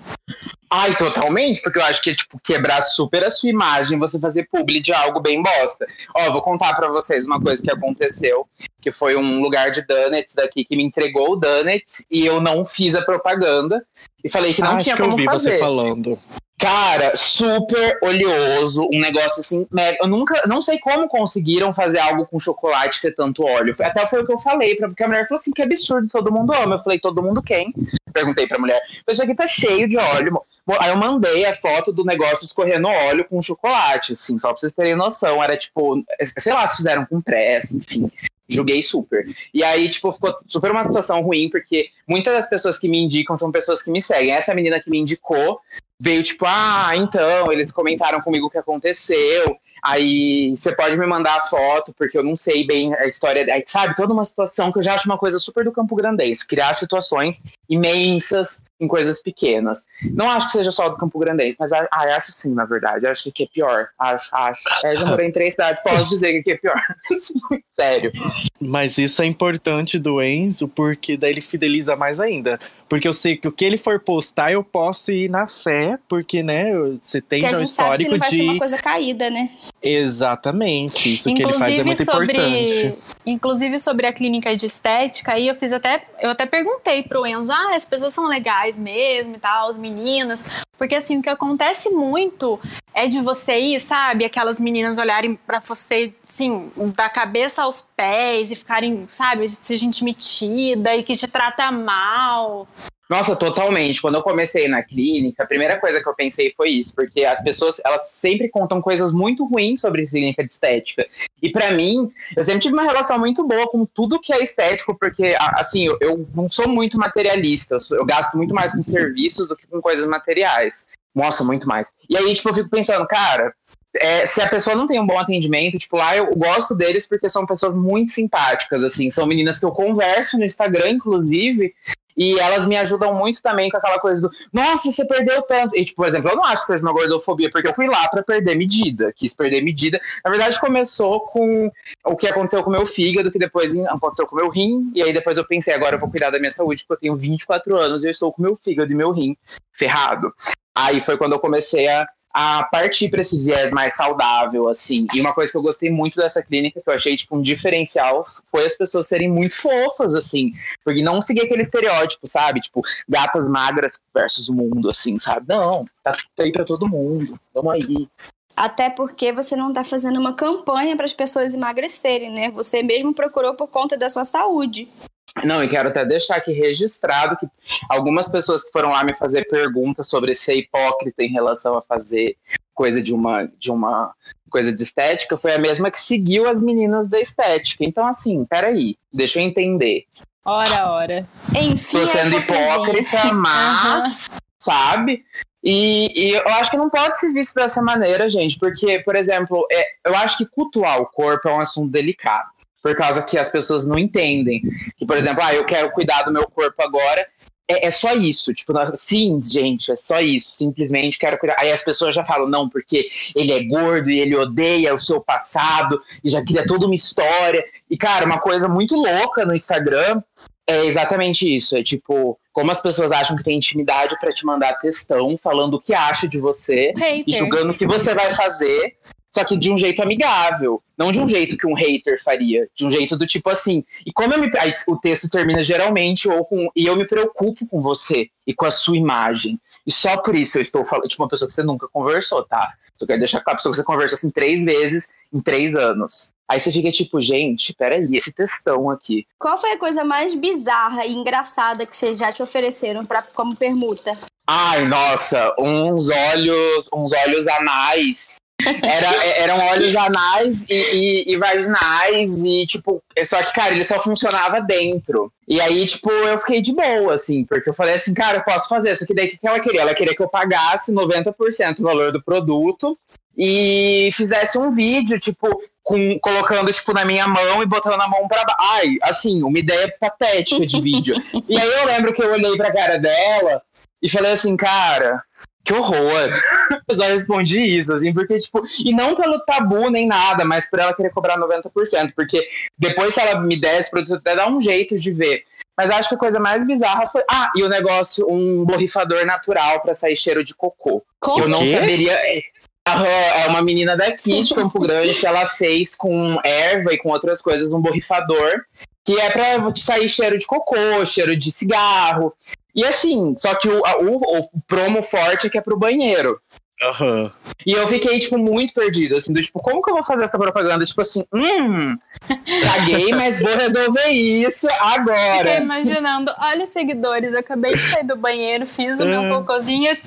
Ai, totalmente, porque eu acho que é, tipo, quebrar super a sua imagem, você fazer publi de algo bem bosta. Ó, vou contar para vocês uma coisa que aconteceu, que foi um lugar de donuts daqui que me entregou o donuts e eu não fiz a propaganda e falei que não ah, tinha acho como que eu vi fazer. você falando. Cara, super oleoso, um negócio assim. Eu nunca, não sei como conseguiram fazer algo com chocolate ter tanto óleo. Até foi o que eu falei, porque a mulher falou assim: que absurdo, todo mundo ama. Eu falei: todo mundo quem? Perguntei pra mulher. Isso aqui tá cheio de óleo. Aí eu mandei a foto do negócio escorrendo óleo com chocolate, assim, só pra vocês terem noção. Era tipo, sei lá, se fizeram com pressa, enfim. Julguei super. E aí, tipo, ficou super uma situação ruim, porque muitas das pessoas que me indicam são pessoas que me seguem. Essa menina que me indicou veio tipo, ah, então, eles comentaram comigo o que aconteceu, aí você pode me mandar a foto, porque eu não sei bem a história, aí, sabe, toda uma situação que eu já acho uma coisa super do Campo Grandense, criar situações imensas em coisas pequenas. Não acho que seja só do Campo Grandense, mas ah, acho sim, na verdade, acho que aqui é pior, acho, acho. É, eu já morei em três cidades, posso dizer que aqui é pior, sério. Mas isso é importante do Enzo, porque daí ele fideliza mais ainda, porque eu sei que o que ele for postar, eu posso ir na fé, porque, né, você tem que já o histórico não vai de. Ser uma coisa caída, né? Exatamente. Isso inclusive, que ele faz é muito sobre, importante. Inclusive, sobre a clínica de estética, aí eu fiz até. Eu até perguntei pro Enzo: ah, as pessoas são legais mesmo e tal, as meninas. Porque assim, o que acontece muito é de você ir, sabe, aquelas meninas olharem para você, assim, da cabeça aos pés e ficarem, sabe, de gente metida e que te trata mal. Nossa, totalmente. Quando eu comecei na clínica, a primeira coisa que eu pensei foi isso, porque as pessoas, elas sempre contam coisas muito ruins sobre clínica de estética. E para mim, eu sempre tive uma relação muito boa com tudo que é estético, porque, assim, eu, eu não sou muito materialista, eu, sou, eu gasto muito mais com serviços do que com coisas materiais. Nossa, muito mais. E aí, tipo, eu fico pensando, cara, é, se a pessoa não tem um bom atendimento, tipo, lá eu gosto deles porque são pessoas muito simpáticas, assim, são meninas que eu converso no Instagram, inclusive, e elas me ajudam muito também com aquela coisa do, nossa, você perdeu tanto. E, tipo, por exemplo, eu não acho que seja uma gordofobia, porque eu fui lá para perder medida, quis perder medida. Na verdade, começou com o que aconteceu com o meu fígado, que depois aconteceu com o meu rim, e aí depois eu pensei, agora eu vou cuidar da minha saúde, porque eu tenho 24 anos e eu estou com meu fígado e meu rim ferrado. Aí foi quando eu comecei a a partir para esse viés mais saudável, assim. E uma coisa que eu gostei muito dessa clínica, que eu achei, tipo, um diferencial, foi as pessoas serem muito fofas, assim. Porque não seguir aquele estereótipo, sabe? Tipo, gatas magras versus o mundo, assim, sabe? Não, tá aí para todo mundo. Vamos aí. Até porque você não está fazendo uma campanha para as pessoas emagrecerem, né? Você mesmo procurou por conta da sua saúde. Não, e quero até deixar aqui registrado que algumas pessoas que foram lá me fazer perguntas sobre ser hipócrita em relação a fazer coisa de uma, de uma coisa de estética foi a mesma que seguiu as meninas da estética. Então, assim, peraí, deixa eu entender. Ora, ora. Enfim, Tô sendo é hipócrita, mas, uhum. sabe? E, e, eu acho que não pode ser visto dessa maneira, gente, porque, por exemplo, é, eu acho que cultuar o corpo é um assunto delicado por causa que as pessoas não entendem. Que, por exemplo, ah, eu quero cuidar do meu corpo agora. É, é só isso, tipo, sim, gente, é só isso, simplesmente quero cuidar. Aí as pessoas já falam, não, porque ele é gordo e ele odeia o seu passado e já cria toda uma história. E, cara, uma coisa muito louca no Instagram é exatamente isso. É tipo, como as pessoas acham que tem intimidade para te mandar textão falando o que acha de você Hater. e julgando o que você vai fazer só que de um jeito amigável, não de um jeito que um hater faria, de um jeito do tipo assim. E como eu me, aí, o texto termina geralmente ou com e eu me preocupo com você e com a sua imagem. E só por isso eu estou falando, tipo, uma pessoa que você nunca conversou, tá? Só quero deixar claro, a pessoa que você conversou assim três vezes em três anos. Aí você fica tipo, gente, peraí, esse textão aqui. Qual foi a coisa mais bizarra e engraçada que vocês já te ofereceram pra, como permuta? Ai, nossa, uns olhos, uns olhos anais era, é, eram olhos anais e, e, e, vaginais, e tipo, só que, cara, ele só funcionava dentro. E aí, tipo, eu fiquei de boa, assim, porque eu falei assim, cara, eu posso fazer. Só que daí o que ela queria? Ela queria que eu pagasse 90% do valor do produto e fizesse um vídeo, tipo, com, colocando, tipo, na minha mão e botando a mão pra baixo. Ai, assim, uma ideia patética de vídeo. e aí eu lembro que eu olhei pra cara dela e falei assim, cara, que horror. Eu só respondi isso, assim, porque, tipo, e não pelo tabu nem nada, mas por ela querer cobrar 90%, porque depois se ela me desse produto, até dá um jeito de ver. Mas acho que a coisa mais bizarra foi. Ah, e o negócio, um borrifador natural para sair cheiro de cocô. Como? Eu não saberia. É, é uma menina daqui de Campo Grande que ela fez com erva e com outras coisas um borrifador que é pra sair cheiro de cocô, cheiro de cigarro. E assim, só que o, o, o promo forte é que é pro banheiro. Uhum. E eu fiquei, tipo, muito perdido, assim, do tipo, como que eu vou fazer essa propaganda? Tipo assim, hum, caguei, mas vou resolver isso agora. Fiquei imaginando, olha seguidores, eu acabei de sair do banheiro, fiz o meu é. cocôzinho.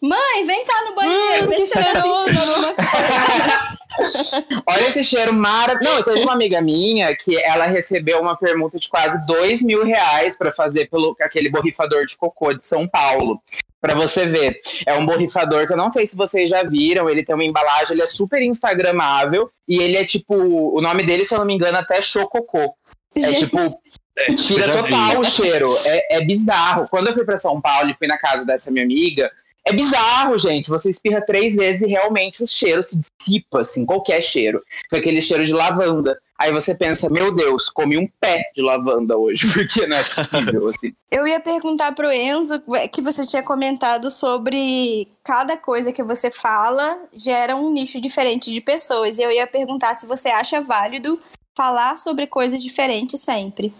Mãe, vem cá no banheiro, hum, vê se você alguma coisa. Olha esse cheiro maravilhoso. Não, teve uma amiga minha que ela recebeu uma permuta de quase dois mil reais para fazer pelo aquele borrifador de cocô de São Paulo. Pra você ver. É um borrifador que eu não sei se vocês já viram. Ele tem uma embalagem, ele é super instagramável. E ele é tipo. O nome dele, se eu não me engano, até é Chococô. É tipo. É, tira total vi. o cheiro. É, é bizarro. Quando eu fui para São Paulo e fui na casa dessa minha amiga, é bizarro, gente. Você espirra três vezes e realmente o cheiro se dissipa, assim, qualquer cheiro. Foi aquele cheiro de lavanda. Aí você pensa, meu Deus, comi um pé de lavanda hoje, porque não é possível, assim. Eu ia perguntar pro Enzo é, que você tinha comentado sobre cada coisa que você fala gera um nicho diferente de pessoas. E eu ia perguntar se você acha válido falar sobre coisas diferentes sempre.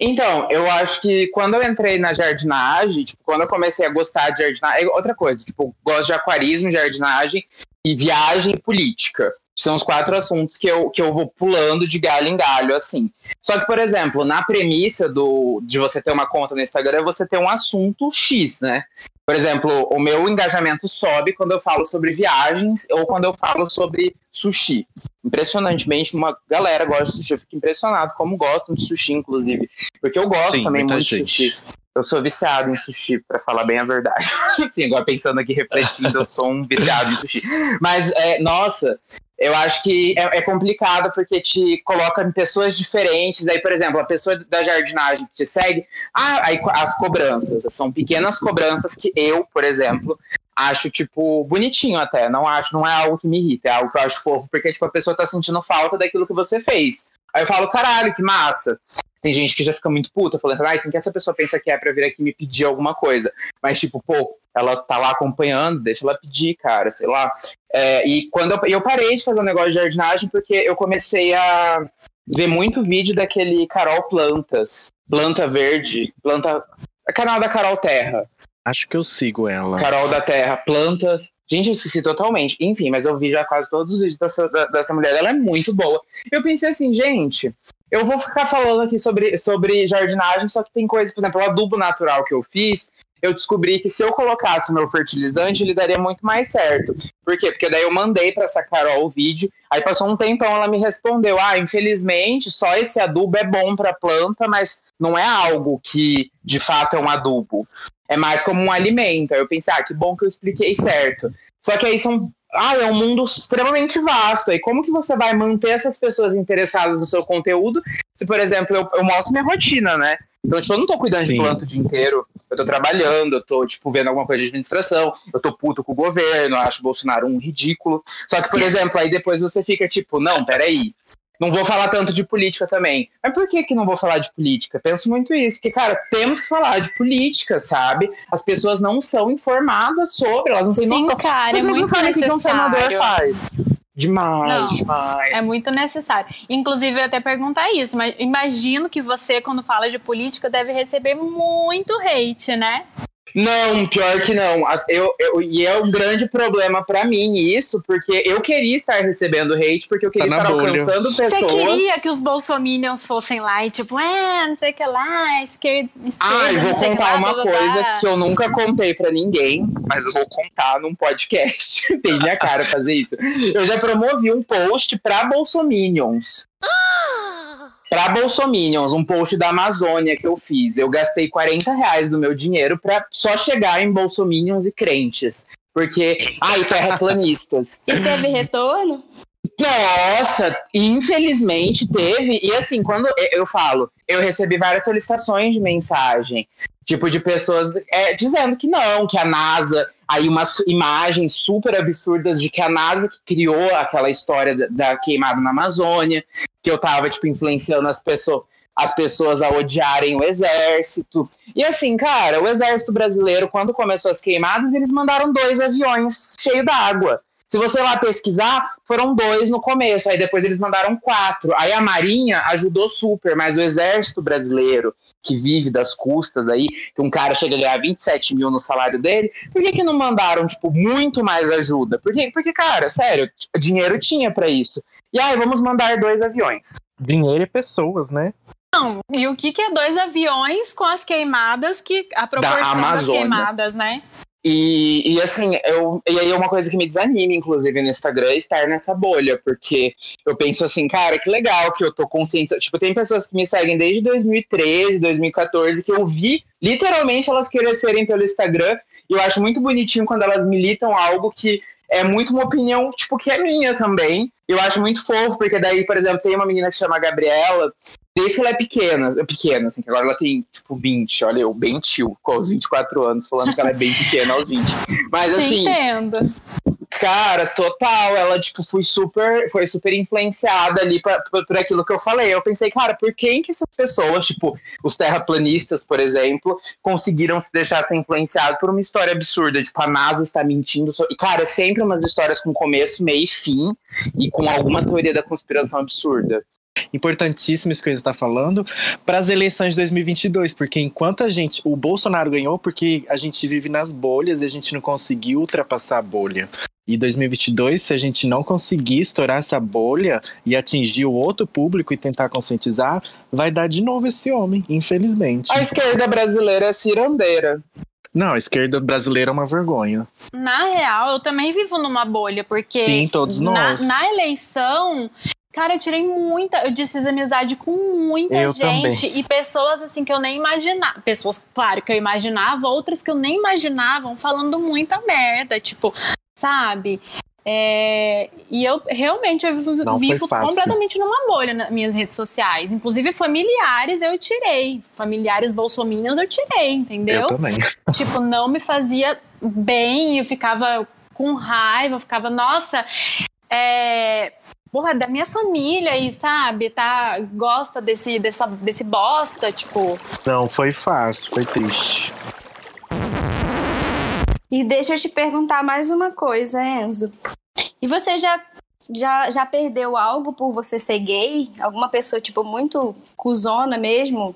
Então, eu acho que quando eu entrei na jardinagem, tipo, quando eu comecei a gostar de jardinagem, é outra coisa, tipo, gosto de aquarismo, jardinagem e viagem e política. São os quatro assuntos que eu, que eu vou pulando de galho em galho, assim. Só que, por exemplo, na premissa do, de você ter uma conta no Instagram, é você ter um assunto X, né? Por exemplo, o meu engajamento sobe quando eu falo sobre viagens ou quando eu falo sobre sushi. Impressionantemente, uma galera gosta de sushi. Eu fico impressionado como gostam de sushi, inclusive. Porque eu gosto Sim, também muito gente. de sushi. Eu sou viciado em sushi, para falar bem a verdade. Sim, agora pensando aqui, refletindo, eu sou um viciado em sushi. Mas, é, nossa, eu acho que é, é, complicado porque te coloca em pessoas diferentes. Aí, por exemplo, a pessoa da jardinagem que te segue, ah, aí as cobranças. São pequenas cobranças que eu, por exemplo, acho, tipo, bonitinho até. Não acho, não é algo que me irrita, é algo que eu acho fofo, porque, tipo, a pessoa tá sentindo falta daquilo que você fez. Aí eu falo, caralho, que massa. Tem gente que já fica muito puta, falando, ai, quem que essa pessoa pensa que é pra vir aqui me pedir alguma coisa? Mas, tipo, pô, ela tá lá acompanhando, deixa ela pedir, cara, sei lá. É, e quando eu, eu parei de fazer um negócio de jardinagem porque eu comecei a ver muito vídeo daquele Carol Plantas, Planta Verde, Planta. É canal da Carol Terra. Acho que eu sigo ela. Carol da Terra, Plantas. Gente, eu esqueci totalmente. Enfim, mas eu vi já quase todos os vídeos dessa, dessa mulher. Ela é muito boa. Eu pensei assim, gente, eu vou ficar falando aqui sobre, sobre jardinagem, só que tem coisas, por exemplo, o adubo natural que eu fiz, eu descobri que se eu colocasse o meu fertilizante, ele daria muito mais certo. Por quê? Porque daí eu mandei para essa Carol o vídeo, aí passou um tempão, ela me respondeu: "Ah, infelizmente, só esse adubo é bom para planta, mas não é algo que de fato é um adubo. É mais como um alimento". Aí eu pensei: "Ah, que bom que eu expliquei certo". Só que aí são ah, é um mundo extremamente vasto. Aí como que você vai manter essas pessoas interessadas no seu conteúdo? Se, por exemplo, eu, eu mostro minha rotina, né? Então, tipo, eu não tô cuidando Sim. de planta o dia inteiro. Eu tô trabalhando, eu tô, tipo, vendo alguma coisa de administração, eu tô puto com o governo, acho o Bolsonaro um ridículo. Só que, por exemplo, aí depois você fica tipo, não, peraí. Não vou falar tanto de política também. Mas por que, que não vou falar de política? Penso muito isso. Porque, cara, temos que falar de política, sabe? As pessoas não são informadas sobre, elas não têm Sim, noção. cara, é muito não sabem necessário. o que um senador faz. Demais, não, demais. É muito necessário. Inclusive, eu até perguntar isso, mas imagino que você, quando fala de política, deve receber muito hate, né? Não, pior que não. Eu, eu, e é um grande problema para mim isso, porque eu queria estar recebendo hate, porque eu queria tá estar bolha. alcançando pessoas. Você queria que os bolsominions fossem lá e tipo, é, não sei o que lá, esquerda. esquerda ah, eu vou contar lá, uma blá, coisa blá. que eu nunca contei para ninguém, mas eu vou contar num podcast. Tem minha cara fazer isso. Eu já promovi um post pra bolsominions. Pra Bolsominions, um post da Amazônia que eu fiz. Eu gastei 40 reais do meu dinheiro pra só chegar em Bolsominions e crentes. Porque. Ai, terraplanistas. E teve retorno? Nossa, infelizmente teve. E assim, quando eu falo, eu recebi várias solicitações de mensagem, tipo de pessoas é, dizendo que não, que a NASA, aí umas imagens super absurdas de que a NASA que criou aquela história da, da queimada na Amazônia, que eu tava tipo influenciando as pessoas as pessoas a odiarem o exército. E assim, cara, o exército brasileiro, quando começou as queimadas, eles mandaram dois aviões cheios d'água. Se você lá pesquisar, foram dois no começo, aí depois eles mandaram quatro. Aí a Marinha ajudou super, mas o Exército Brasileiro, que vive das custas aí, que um cara chega a ganhar 27 mil no salário dele, por que, que não mandaram, tipo, muito mais ajuda? Porque, porque cara, sério, dinheiro tinha para isso. E aí, vamos mandar dois aviões. Dinheiro e pessoas, né? Não, e o que, que é dois aviões com as queimadas, que a proporção das queimadas, né? E, e assim, eu, e aí é uma coisa que me desanima, inclusive, no Instagram, estar nessa bolha, porque eu penso assim, cara, que legal que eu tô consciente. Tipo, tem pessoas que me seguem desde 2013, 2014, que eu vi literalmente elas crescerem pelo Instagram, e eu acho muito bonitinho quando elas militam algo que é muito uma opinião, tipo, que é minha também. Eu acho muito fofo, porque daí, por exemplo, tem uma menina que chama Gabriela, desde que ela é pequena, é pequena, assim, que agora ela tem, tipo, 20, olha, eu bem tio, com os 24 anos, falando que ela é bem pequena aos 20. Mas, Te assim... entendo. Cara, total, ela, tipo, foi super, foi super influenciada ali pra, por, por aquilo que eu falei. Eu pensei, cara, por quem que essas pessoas, tipo, os terraplanistas, por exemplo, conseguiram se deixar ser influenciado por uma história absurda? Tipo, a NASA está mentindo. So... E, cara, sempre umas histórias com começo, meio e fim, e com alguma teoria da conspiração absurda importantíssimo isso que ele está falando para as eleições de 2022, porque enquanto a gente, o Bolsonaro ganhou porque a gente vive nas bolhas e a gente não conseguiu ultrapassar a bolha. E 2022, se a gente não conseguir estourar essa bolha e atingir o outro público e tentar conscientizar, vai dar de novo esse homem, infelizmente. A esquerda brasileira é cirandeira. Não, a esquerda brasileira é uma vergonha. Na real, eu também vivo numa bolha, porque Sim, todos nós. Na, na eleição, Cara, eu tirei muita. Eu desfiz amizade com muita eu gente. Também. E pessoas assim que eu nem imaginava. Pessoas, claro, que eu imaginava, outras que eu nem imaginava, falando muita merda. Tipo, sabe? É, e eu realmente eu vivo completamente numa bolha nas minhas redes sociais. Inclusive, familiares eu tirei. Familiares bolsominions eu tirei, entendeu? Eu também. Tipo, não me fazia bem, eu ficava com raiva, eu ficava, nossa. É, porra, da minha família e, sabe, tá, gosta desse, dessa, desse bosta, tipo. Não, foi fácil, foi triste. E deixa eu te perguntar mais uma coisa, Enzo. E você já, já, já perdeu algo por você ser gay? Alguma pessoa, tipo, muito cuzona mesmo?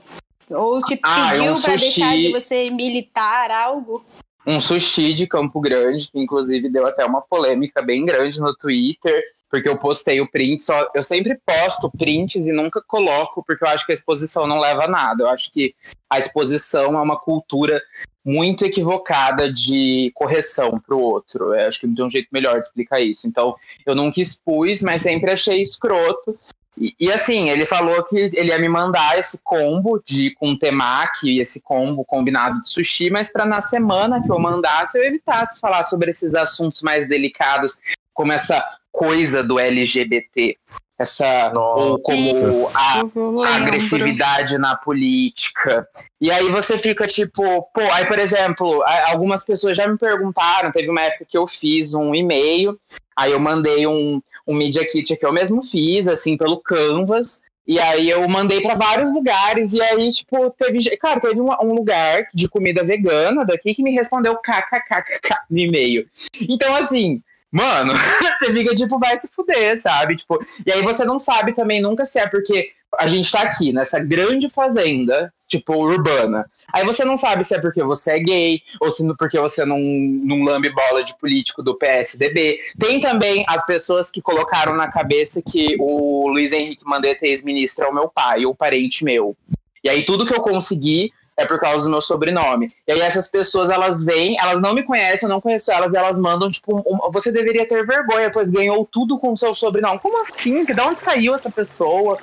Ou te ah, pediu um pra deixar de você militar algo? Um sushi de Campo Grande, que inclusive deu até uma polêmica bem grande no Twitter porque eu postei o print, só eu sempre posto prints e nunca coloco, porque eu acho que a exposição não leva a nada. Eu acho que a exposição é uma cultura muito equivocada de correção para o outro. Eu acho que não tem um jeito melhor de explicar isso. Então, eu nunca expus, mas sempre achei escroto. E, e, assim, ele falou que ele ia me mandar esse combo de com temaki, esse combo combinado de sushi, mas para na semana que eu mandasse eu evitasse falar sobre esses assuntos mais delicados, como essa coisa do LGBT. Essa, Nossa. ou como a, a, agressividade na política. E aí você fica tipo, pô, aí por exemplo, algumas pessoas já me perguntaram, teve uma época que eu fiz um e-mail, aí eu mandei um, um Media Kit que eu mesmo fiz, assim, pelo Canvas, e aí eu mandei para vários lugares, e aí, tipo, teve. Cara, teve um, um, lugar de comida vegana daqui que me respondeu kkkk no e-mail. Então, assim, Mano, você fica tipo, vai se fuder, sabe? Tipo, e aí você não sabe também nunca se é porque a gente tá aqui nessa grande fazenda tipo, urbana. Aí você não sabe se é porque você é gay, ou se porque você não, não lambe bola de político do PSDB. Tem também as pessoas que colocaram na cabeça que o Luiz Henrique Mandetta, ex-ministro, é o meu pai, ou parente meu. E aí tudo que eu consegui é por causa do meu sobrenome. E aí essas pessoas, elas vêm, elas não me conhecem, eu não conheço elas, elas mandam, tipo, um, você deveria ter vergonha, pois ganhou tudo com o seu sobrenome. Como assim? De onde saiu essa pessoa?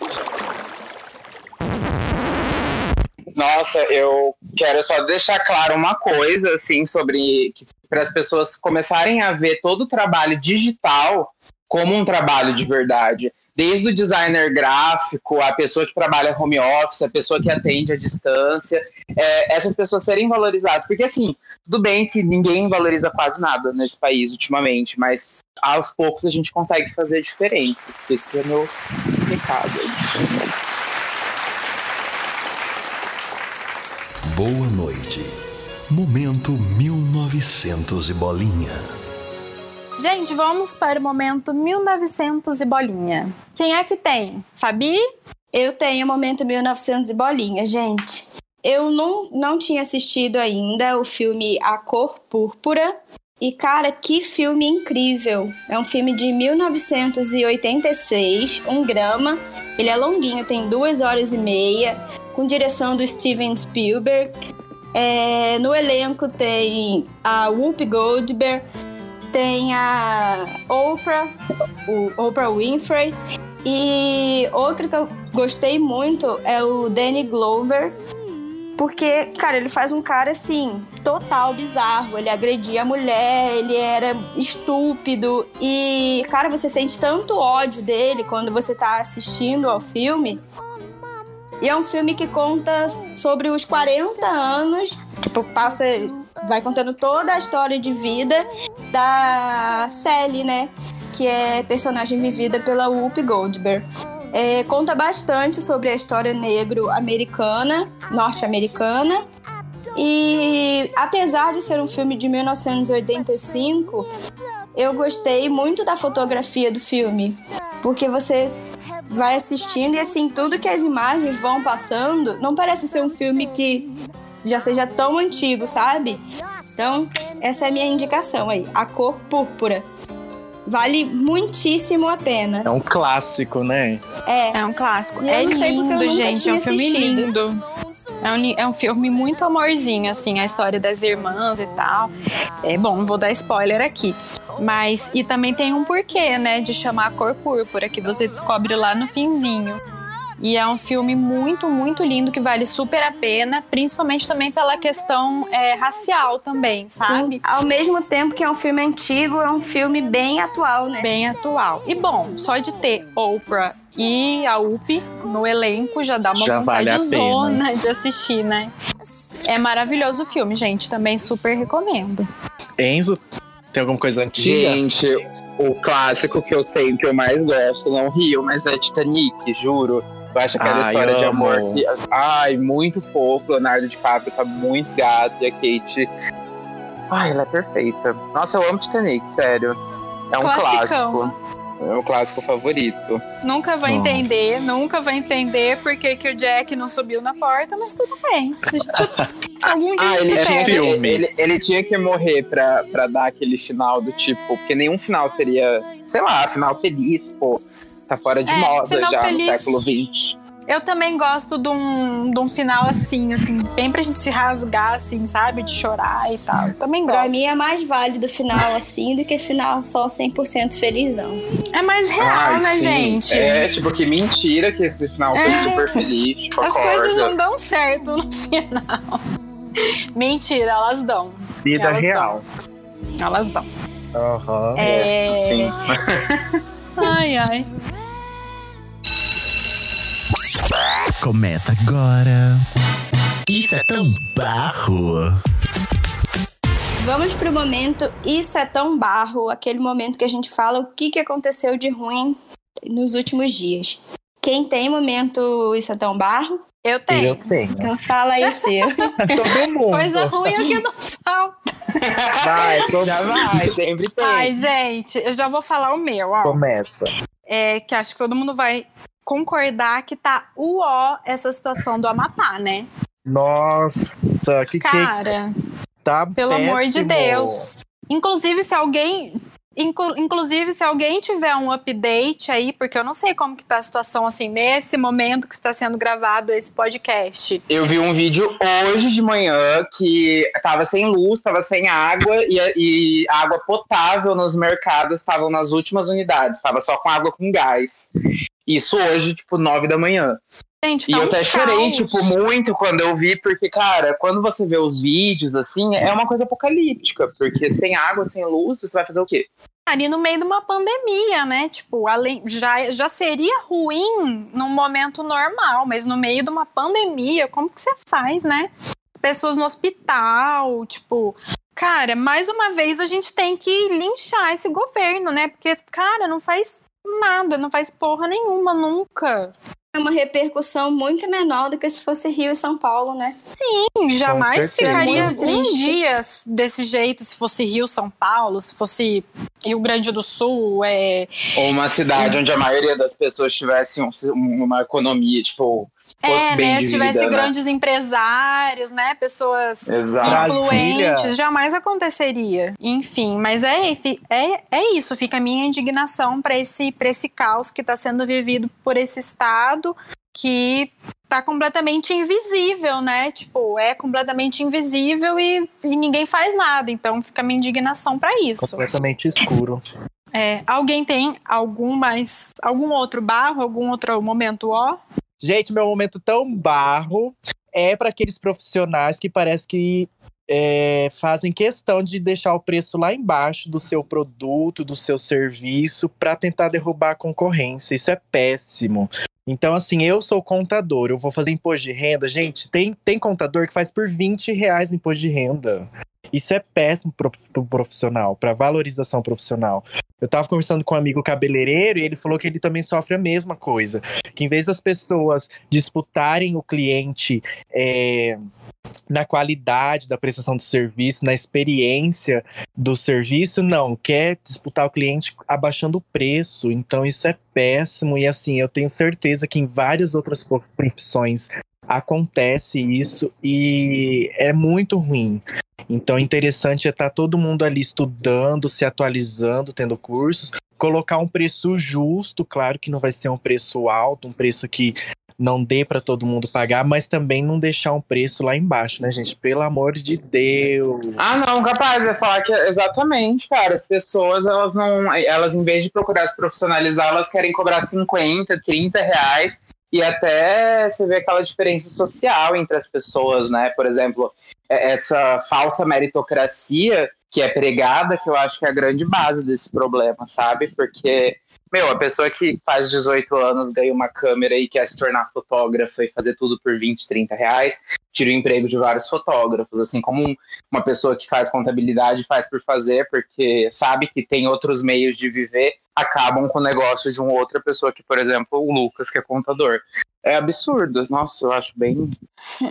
Nossa, eu quero só deixar claro uma coisa, assim, sobre para as pessoas começarem a ver todo o trabalho digital como um trabalho de verdade. Desde o designer gráfico, a pessoa que trabalha home office, a pessoa que atende à distância, é, essas pessoas serem valorizadas. Porque, assim, tudo bem que ninguém valoriza quase nada nesse país ultimamente, mas aos poucos a gente consegue fazer diferença. Esse é meu recado. Boa noite. Momento 1900 e bolinha. Gente, vamos para o momento 1900 e bolinha. Quem é que tem? Fabi? Eu tenho o momento 1900 e bolinha, gente. Eu não, não tinha assistido ainda o filme A Cor Púrpura. E, cara, que filme incrível! É um filme de 1986, um grama. Ele é longuinho, tem duas horas e meia com direção do Steven Spielberg. É, no elenco tem a Whoopi Goldberg, tem a Oprah, Oprah Winfrey. E outro que eu gostei muito é o Danny Glover, porque, cara, ele faz um cara assim, total bizarro. Ele agredia a mulher, ele era estúpido. E, cara, você sente tanto ódio dele quando você tá assistindo ao filme. E é um filme que conta sobre os 40 anos, tipo, passa. Vai contando toda a história de vida da Sally, né? Que é personagem vivida pela Whoopi Goldberg. É, conta bastante sobre a história negro-americana, norte-americana. E apesar de ser um filme de 1985, eu gostei muito da fotografia do filme. Porque você vai assistindo e assim, tudo que as imagens vão passando, não parece ser um filme que já seja tão antigo, sabe? Então, essa é a minha indicação aí, A Cor Púrpura. Vale muitíssimo a pena. É um clássico, né? É. É um clássico. é lindo, gente. É um filme assistido. lindo. É um, é um filme muito amorzinho, assim, a história das irmãs e tal. É bom, não vou dar spoiler aqui. Mas, e também tem um porquê, né, de chamar a cor púrpura, que você descobre lá no finzinho. E é um filme muito, muito lindo que vale super a pena, principalmente também pela questão é, racial também, sabe? Sim. Ao mesmo tempo que é um filme antigo, é um filme bem atual, né? Bem atual. E bom, só de ter Oprah e a Up no elenco já dá uma já vontade vale zona de assistir, né? É maravilhoso o filme, gente. Também super recomendo. Enzo, tem alguma coisa antiga? Gente, o clássico que eu sei que eu mais gosto, não rio, mas é Titanic, juro. Eu acho aquela ai, história de amor que, ai, muito fofo. Leonardo DiCaprio tá muito gato e a Kate. Ai, ela é perfeita. Nossa, eu amo Titanic, sério. É um Classicão. clássico. É o clássico favorito. Nunca vai entender, nunca vai entender porque que o Jack não subiu na porta, mas tudo bem. Algum dia ah, ele, tinha, filme. Ele, ele, tinha que morrer pra, pra dar aquele final do tipo, porque nenhum final seria, sei lá, final feliz, pô. Tá fora de é, moda já feliz. no século XX. Eu também gosto de um, de um final assim, assim, bem pra gente se rasgar, assim, sabe? De chorar e tal. Eu também gosto. Pra mim é mais válido final assim do que final só 100% felizão. É mais real, Ai, né, sim. gente? É, tipo, que mentira que esse final foi é. super feliz. Tipo, As acorda. coisas não dão certo no final. Mentira, elas dão. Vida elas real. Dão. Elas dão. Aham. Uhum. É... Sim. ai, ai. Começa agora. Isso é tão barro. Vamos pro momento Isso é tão barro, aquele momento que a gente fala o que, que aconteceu de ruim nos últimos dias. Quem tem momento Isso é tão barro? Eu tenho. Eu tenho. Então fala aí seu. Todo mundo. Coisa ruim é que não falta. Vai, já vai, sempre tem. Ai, gente, eu já vou falar o meu, ó. Começa. É que acho que todo mundo vai concordar que tá uó essa situação do Amapá, né? Nossa, que Cara, que tá pelo amor de péssimo. Deus. Inclusive, se alguém. Inclu- Inclusive, se alguém tiver um update aí, porque eu não sei como que tá a situação assim, nesse momento que está sendo gravado esse podcast. Eu vi um vídeo hoje de manhã que tava sem luz, tava sem água e, e água potável nos mercados estavam nas últimas unidades, tava só com água com gás. Isso hoje, tipo, nove da manhã. Gente, E tá eu um até chorei, caos. tipo, muito quando eu vi, porque, cara, quando você vê os vídeos, assim, é uma coisa apocalíptica, porque sem água, sem luz, você vai fazer o quê? ali no meio de uma pandemia, né? Tipo, além, já, já seria ruim num momento normal, mas no meio de uma pandemia, como que você faz, né? As pessoas no hospital, tipo. Cara, mais uma vez a gente tem que linchar esse governo, né? Porque, cara, não faz nada, não faz porra nenhuma, nunca. É uma repercussão muito menor do que se fosse Rio e São Paulo, né? Sim, jamais ficaria É muito um triste. dia desse jeito se fosse Rio, São Paulo, se fosse Rio Grande do Sul, é, Ou uma cidade onde a maioria das pessoas tivesse um- uma economia, tipo, fosse É, bem né? de Se tivesse né? grandes empresários, né? Pessoas Exato. Influentes, jamais aconteceria. Enfim, mas é, é, é isso. Fica a minha indignação para esse, pra esse caos que está sendo vivido por esse Estado que tá completamente invisível, né? Tipo, é completamente invisível e, e ninguém faz nada. Então fica a minha indignação para isso. Completamente escuro. É, alguém tem algum mais algum outro barro, algum outro momento ó? Gente, meu momento tão barro é para aqueles profissionais que parece que é, fazem questão de deixar o preço lá embaixo do seu produto, do seu serviço, para tentar derrubar a concorrência. Isso é péssimo. Então, assim, eu sou contador, eu vou fazer imposto de renda. Gente, tem, tem contador que faz por 20 reais imposto de renda. Isso é péssimo pro, pro profissional, para valorização profissional. Eu tava conversando com um amigo cabeleireiro e ele falou que ele também sofre a mesma coisa. Que em vez das pessoas disputarem o cliente é, na qualidade da prestação do serviço, na experiência do serviço, não, quer disputar o cliente abaixando o preço. Então isso é péssimo e assim, eu tenho certeza que em várias outras pro- profissões acontece isso e é muito ruim. Então, interessante é estar todo mundo ali estudando, se atualizando, tendo cursos, colocar um preço justo, claro que não vai ser um preço alto, um preço que não dê para todo mundo pagar, mas também não deixar um preço lá embaixo, né, gente? Pelo amor de Deus. Ah, não, capaz, é falar que exatamente, cara, as pessoas, elas não, elas em vez de procurar se profissionalizar, elas querem cobrar 50, 30 reais e até você vê aquela diferença social entre as pessoas, né? Por exemplo, é- essa falsa meritocracia que é pregada, que eu acho que é a grande base desse problema, sabe? Porque, meu, a pessoa que faz 18 anos, ganha uma câmera e quer se tornar fotógrafa e fazer tudo por 20, 30 reais, tira o emprego de vários fotógrafos, assim como um uma pessoa que faz contabilidade faz por fazer, porque sabe que tem outros meios de viver, acabam com o negócio de uma outra pessoa, que, por exemplo, o Lucas, que é contador. É absurdo, nossa, eu acho bem.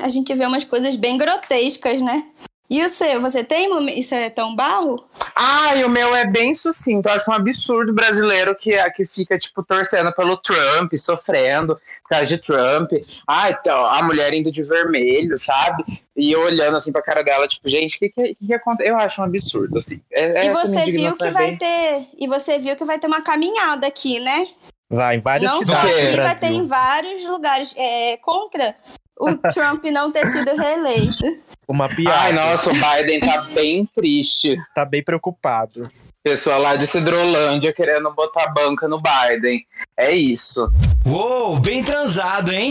A gente vê umas coisas bem grotescas, né? E o seu, você tem isso é tão barro? Ah, e o meu é bem sucinto. Eu acho um absurdo brasileiro que, que fica, tipo, torcendo pelo Trump, sofrendo por causa de Trump. Ah, então, a mulher indo de vermelho, sabe? E eu olhando assim pra cara dela, tipo, gente, o que, que, que, que acontece? Eu acho um absurdo, assim. É, e essa minha você viu que é vai bem- ter, e você viu que vai ter uma caminhada aqui, né? Vai, em várias Não só cidades quê? do aqui, vai ter em vários lugares é, contra o Trump não ter sido reeleito. Uma piada. Ai, nossa, o Biden tá bem triste. Tá bem preocupado. Pessoal lá de Cidrolândia querendo botar banca no Biden. É isso. Uou, bem transado, hein?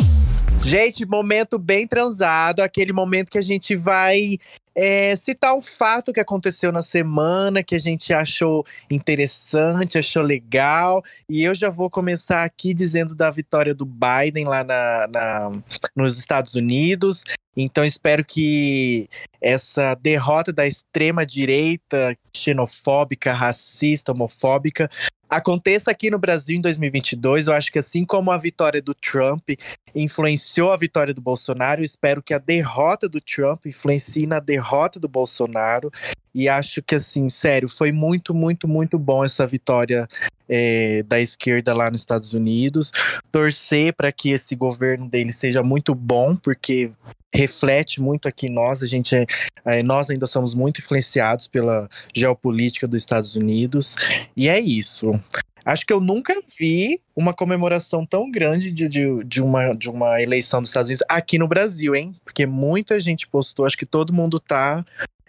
Gente, momento bem transado, aquele momento que a gente vai é, citar um fato que aconteceu na semana, que a gente achou interessante, achou legal. E eu já vou começar aqui dizendo da vitória do Biden lá na, na- nos Estados Unidos. Então espero que essa derrota da extrema direita xenofóbica, racista, homofóbica aconteça aqui no Brasil em 2022. Eu acho que assim como a vitória do Trump influenciou a vitória do Bolsonaro, espero que a derrota do Trump influencie na derrota do Bolsonaro. E acho que, assim, sério, foi muito, muito, muito bom essa vitória é, da esquerda lá nos Estados Unidos, torcer para que esse governo dele seja muito bom, porque reflete muito aqui nós, a gente é, é, nós ainda somos muito influenciados pela geopolítica dos Estados Unidos, e é isso. Acho que eu nunca vi uma comemoração tão grande de, de, de, uma, de uma eleição dos Estados Unidos aqui no Brasil, hein? Porque muita gente postou, acho que todo mundo tá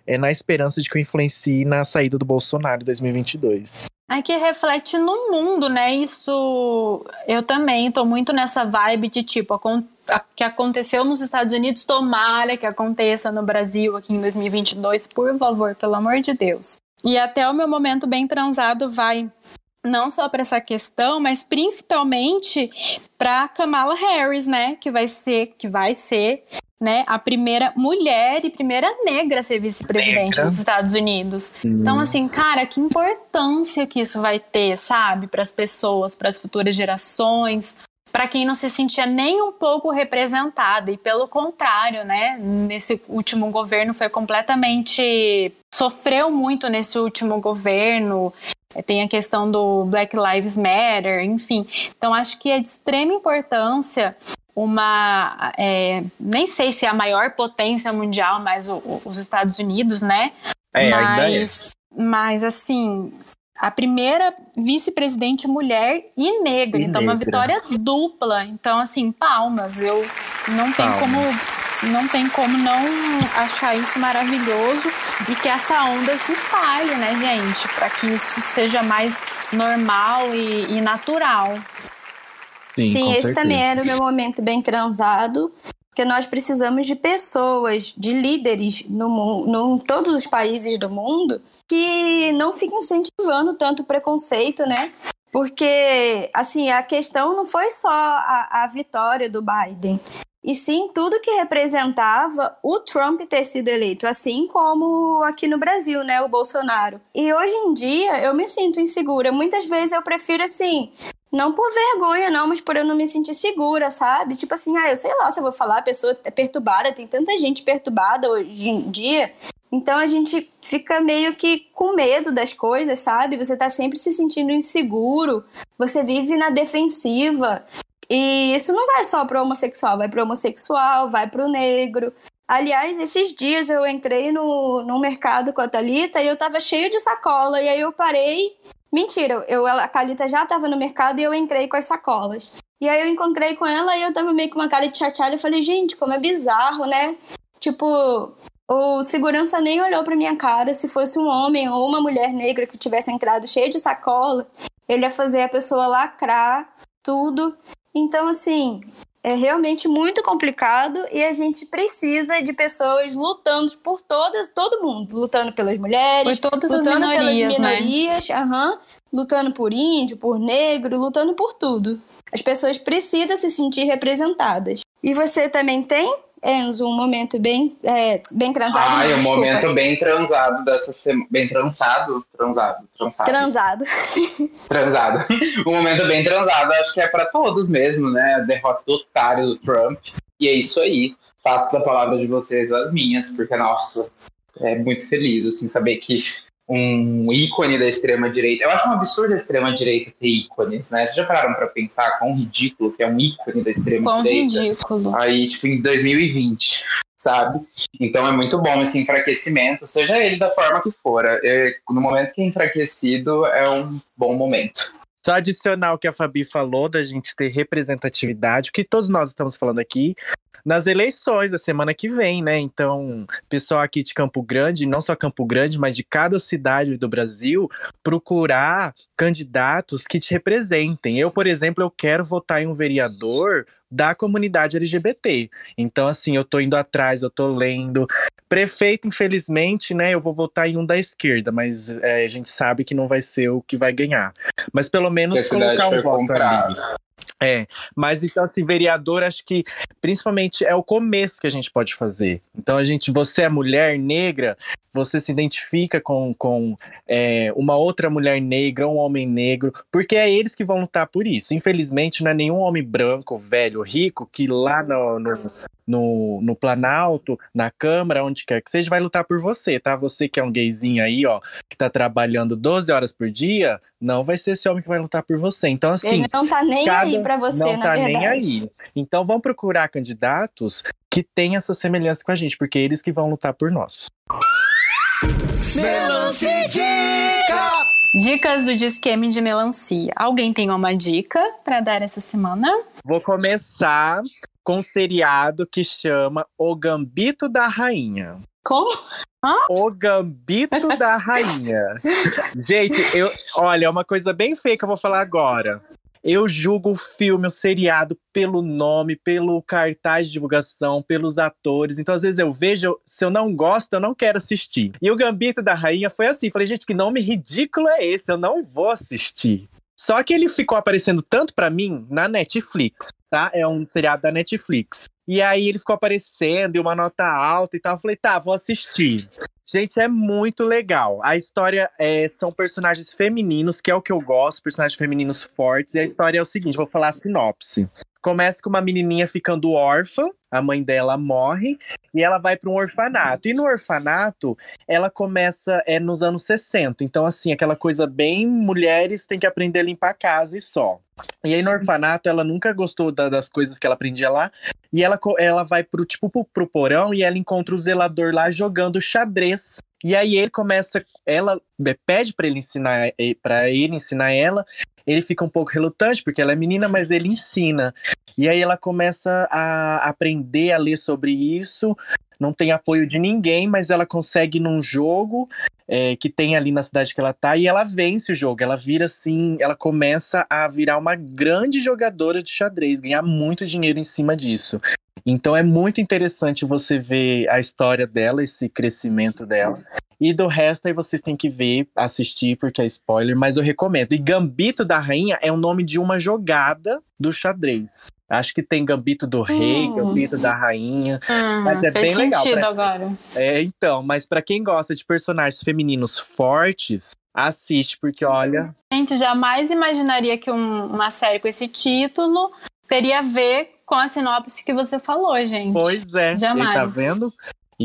é, na esperança de que eu influencie na saída do Bolsonaro em 2022. É que reflete no mundo, né? Isso eu também tô muito nessa vibe de tipo, a, que aconteceu nos Estados Unidos, tomara que aconteça no Brasil aqui em 2022, por favor, pelo amor de Deus. E até o meu momento bem transado vai não só para essa questão, mas principalmente para Kamala Harris, né, que vai ser que vai ser, né, a primeira mulher e primeira negra a ser vice-presidente dos Estados Unidos. Hum. Então assim, cara, que importância que isso vai ter, sabe, para as pessoas, para as futuras gerações, para quem não se sentia nem um pouco representada e pelo contrário, né, nesse último governo foi completamente sofreu muito nesse último governo tem a questão do Black Lives Matter, enfim. Então, acho que é de extrema importância uma. É, nem sei se é a maior potência mundial, mas o, o, os Estados Unidos, né? É, mas, é. mas, assim, a primeira vice-presidente mulher e negra. E então, negra. uma vitória dupla. Então, assim, palmas. Eu não tenho como não tem como não achar isso maravilhoso e que essa onda se espalhe, né, gente? Para que isso seja mais normal e, e natural. Sim, Sim esse certeza. também era o meu momento bem transado. Porque nós precisamos de pessoas, de líderes no mundo, em todos os países do mundo, que não fiquem incentivando tanto preconceito, né? Porque, assim, a questão não foi só a, a vitória do Biden e sim tudo que representava o Trump ter sido eleito, assim como aqui no Brasil, né, o Bolsonaro. E hoje em dia eu me sinto insegura. Muitas vezes eu prefiro assim, não por vergonha, não, mas por eu não me sentir segura, sabe? Tipo assim, ah, eu sei lá se eu vou falar, a pessoa é perturbada, tem tanta gente perturbada hoje em dia. Então a gente fica meio que com medo das coisas, sabe? Você tá sempre se sentindo inseguro, você vive na defensiva. E isso não vai só pro homossexual, vai pro homossexual, vai pro negro. Aliás, esses dias eu entrei no, no mercado com a Thalita e eu tava cheio de sacola. E aí eu parei. Mentira, eu, a Thalita já tava no mercado e eu entrei com as sacolas. E aí eu encontrei com ela e eu tava meio com uma cara de chateada. Eu falei, gente, como é bizarro, né? Tipo, o segurança nem olhou pra minha cara. Se fosse um homem ou uma mulher negra que tivesse entrado cheio de sacola, ele ia fazer a pessoa lacrar tudo. Então, assim, é realmente muito complicado e a gente precisa de pessoas lutando por todas, todo mundo, lutando pelas mulheres, lutando as minorias, pelas minorias, né? uhum, lutando por índio, por negro, lutando por tudo. As pessoas precisam se sentir representadas. E você também tem Enzo, um momento bem, é, bem transado. Ah, é um momento bem transado dessa semana. Bem transado? Transado. Transado. Transado. transado. um momento bem transado, acho que é para todos mesmo, né? A derrota do otário do Trump. E é isso aí. Faço da palavra de vocês as minhas, porque, nossa, é muito feliz, assim, saber que um ícone da extrema-direita. Eu acho um absurdo a extrema-direita ter ícones, né? Vocês já pararam para pensar quão ridículo que é um ícone da extrema-direita? Quão ridículo. Aí, tipo, em 2020, sabe? Então é muito bom esse enfraquecimento, seja ele da forma que for. É, no momento que é enfraquecido, é um bom momento. Só adicionar o que a Fabi falou da gente ter representatividade, o que todos nós estamos falando aqui, nas eleições da semana que vem, né? Então, pessoal aqui de Campo Grande, não só Campo Grande, mas de cada cidade do Brasil, procurar candidatos que te representem. Eu, por exemplo, eu quero votar em um vereador da comunidade LGBT. Então, assim, eu tô indo atrás, eu tô lendo. Prefeito, infelizmente, né, eu vou votar em um da esquerda, mas é, a gente sabe que não vai ser o que vai ganhar. Mas pelo menos colocar um voto ali. É, mas então, assim, vereador, acho que principalmente é o começo que a gente pode fazer. Então, a gente, você é mulher negra, você se identifica com, com é, uma outra mulher negra, um homem negro, porque é eles que vão lutar por isso. Infelizmente, não é nenhum homem branco, velho, rico, que lá no, no, no, no Planalto, na Câmara, onde quer que seja, vai lutar por você, tá? Você que é um gayzinho aí, ó, que tá trabalhando 12 horas por dia, não vai ser esse homem que vai lutar por você. Então, assim. Ele não tá nem cada- aí pra você, não na tá verdade. nem aí. Então vamos procurar candidatos que têm essa semelhança com a gente, porque é eles que vão lutar por nós. Dicas do Disqueme de Melancia. Alguém tem uma dica pra dar essa semana? Vou começar com um seriado que chama O Gambito da Rainha. Como? O Gambito da Rainha. Gente, eu, olha, é uma coisa bem feia que eu vou falar agora. Eu julgo o filme, o seriado, pelo nome, pelo cartaz de divulgação, pelos atores. Então, às vezes, eu vejo, se eu não gosto, eu não quero assistir. E o Gambito da Rainha foi assim: falei, gente, que nome ridículo é esse? Eu não vou assistir. Só que ele ficou aparecendo tanto pra mim na Netflix, tá? É um seriado da Netflix. E aí ele ficou aparecendo e uma nota alta e tal. Eu falei, tá, vou assistir. Gente, é muito legal. A história é, são personagens femininos, que é o que eu gosto, personagens femininos fortes. E a história é o seguinte: vou falar a sinopse. Começa com uma menininha ficando órfã, a mãe dela morre e ela vai para um orfanato. E no orfanato, ela começa é nos anos 60. Então assim, aquela coisa bem mulheres têm que aprender a limpar a casa e só. E aí no orfanato ela nunca gostou da- das coisas que ela aprendia lá. E ela, ela vai pro tipo pro, pro porão e ela encontra o zelador lá jogando xadrez. E aí ele começa, ela é, pede para ele ensinar para ele ensinar ela. Ele fica um pouco relutante porque ela é menina, mas ele ensina. E aí ela começa a aprender a ler sobre isso. Não tem apoio de ninguém, mas ela consegue num jogo é, que tem ali na cidade que ela tá e ela vence o jogo. Ela vira assim, ela começa a virar uma grande jogadora de xadrez, ganhar muito dinheiro em cima disso. Então é muito interessante você ver a história dela, esse crescimento dela. E do resto aí vocês têm que ver, assistir, porque é spoiler, mas eu recomendo. E Gambito da Rainha é o nome de uma jogada do xadrez. Acho que tem Gambito do Rei, Hum. Gambito da Rainha. Hum, Mas é fez bem legal, sentido pra- agora. É, então, mas pra quem gosta de personagens femininos fortes, assiste, porque olha, Gente, jamais imaginaria que um- uma série com esse título teria a ver com a sinopse que você falou, gente. pois é. Jamais. E tá vendo?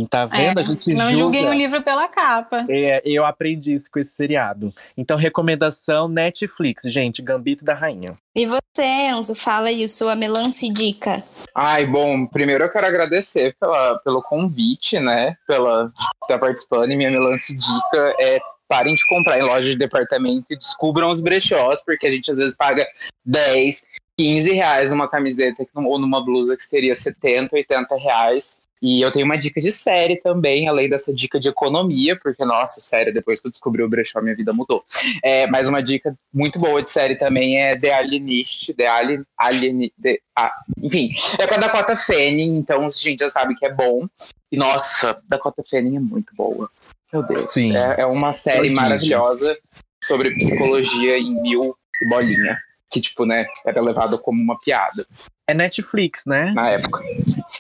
Tá vendo? É, a gente Não julga. julguem o livro pela capa. É, eu aprendi isso com esse seriado. Então, recomendação Netflix, gente, Gambito da Rainha. E você, Enzo, fala aí sua melance dica. Ai, bom, primeiro eu quero agradecer pela, pelo convite, né? Pela estar participando. E minha lance dica é parem de comprar em loja de departamento e descubram os brechós, porque a gente às vezes paga 10, 15 reais numa camiseta ou numa blusa que seria 70, 80 reais. E eu tenho uma dica de série também, além dessa dica de economia, porque, nossa, sério, depois que eu descobri o brechó, minha vida mudou. É, mas uma dica muito boa de série também é The Alienist, The Alien, Alien, The, ah, enfim, é com a Dakota Fanning, então a gente já sabe que é bom. E nossa, Dakota Fanning é muito boa. Meu Deus. Sim. É, é uma série maravilhosa sobre psicologia em mil e bolinha. Que, tipo, né, era levada como uma piada É Netflix, né? na época.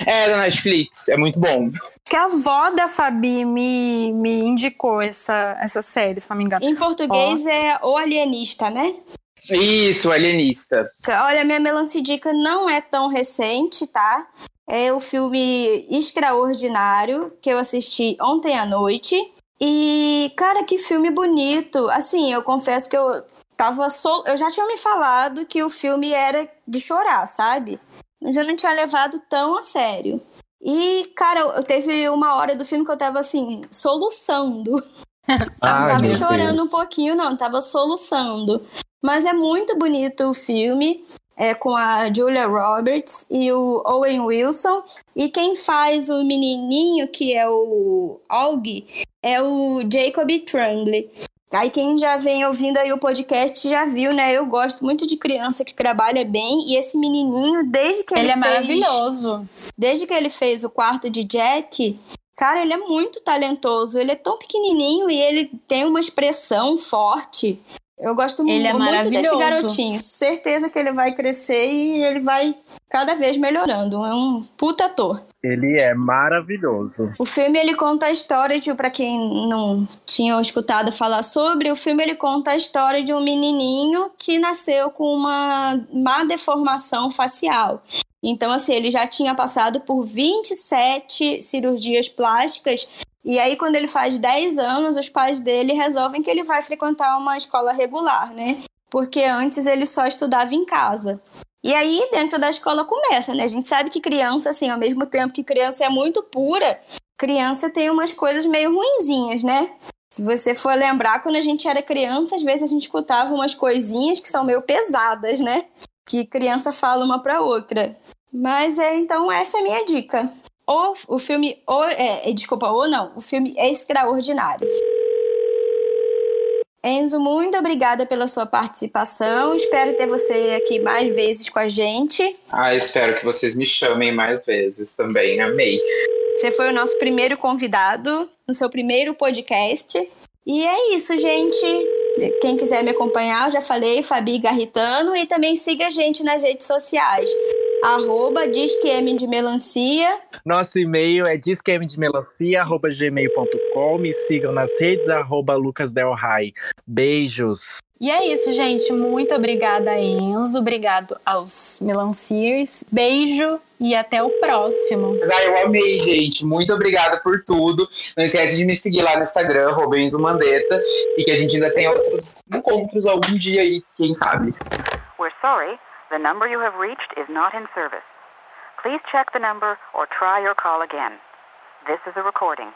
É da Netflix, é muito bom. Que a avó da Fabi me, me indicou essa, essa série, se não me engano. Em português é O Alienista, né? Isso, Alienista. Olha, minha melance dica não é tão recente, tá? É o filme Extraordinário, que eu assisti ontem à noite. E, cara, que filme bonito. Assim, eu confesso que eu tava sol... Eu já tinha me falado que o filme era de chorar, sabe? Mas eu não tinha levado tão a sério. E, cara, eu teve uma hora do filme que eu tava assim, soluçando. não Ai, tava Deus. chorando um pouquinho, não, tava soluçando. Mas é muito bonito o filme, é com a Julia Roberts e o Owen Wilson. E quem faz o menininho, que é o Aug, é o Jacob Tremblay. Aí quem já vem ouvindo aí o podcast já viu, né? Eu gosto muito de criança que trabalha bem. E esse menininho, desde que ele, Ele é fez... maravilhoso. Desde que ele fez o quarto de Jack, cara, ele é muito talentoso. Ele é tão pequenininho e ele tem uma expressão forte. Eu gosto Ele é muito desse garotinho. Certeza que ele vai crescer e ele vai cada vez melhorando. É um puta ator. Ele é maravilhoso. O filme ele conta a história de, para quem não tinha escutado falar sobre, o filme ele conta a história de um menininho que nasceu com uma má deformação facial. Então assim, ele já tinha passado por 27 cirurgias plásticas e aí quando ele faz 10 anos, os pais dele resolvem que ele vai frequentar uma escola regular, né? Porque antes ele só estudava em casa. E aí, dentro da escola começa, né? A gente sabe que criança, assim, ao mesmo tempo que criança é muito pura, criança tem umas coisas meio ruinzinhas, né? Se você for lembrar, quando a gente era criança, às vezes a gente escutava umas coisinhas que são meio pesadas, né? Que criança fala uma pra outra. Mas é, então, essa é a minha dica. O, o filme, o, é, é, desculpa, ou não, o filme é extraordinário. Enzo, muito obrigada pela sua participação. Espero ter você aqui mais vezes com a gente. Ah, espero que vocês me chamem mais vezes também. Amei. Você foi o nosso primeiro convidado no seu primeiro podcast. E é isso, gente. Quem quiser me acompanhar, eu já falei, Fabi Garritano. E também siga a gente nas redes sociais. Arroba Disquem de Melancia. Nosso e-mail é disquemdemelancia.gmail.com. Me sigam nas redes, arroba Lucas Del Rai. Beijos. E é isso, gente. Muito obrigada, Enzo. Obrigado aos Melanciers. Beijo e até o próximo. Ah, eu amei, gente. Muito obrigada por tudo. Não esquece de me seguir lá no Instagram, Robenzo Mandetta. E que a gente ainda tem outros encontros algum dia aí, quem sabe. We're sorry, the number you have reached is not in service. Please check the number or try your call again. This is a recording.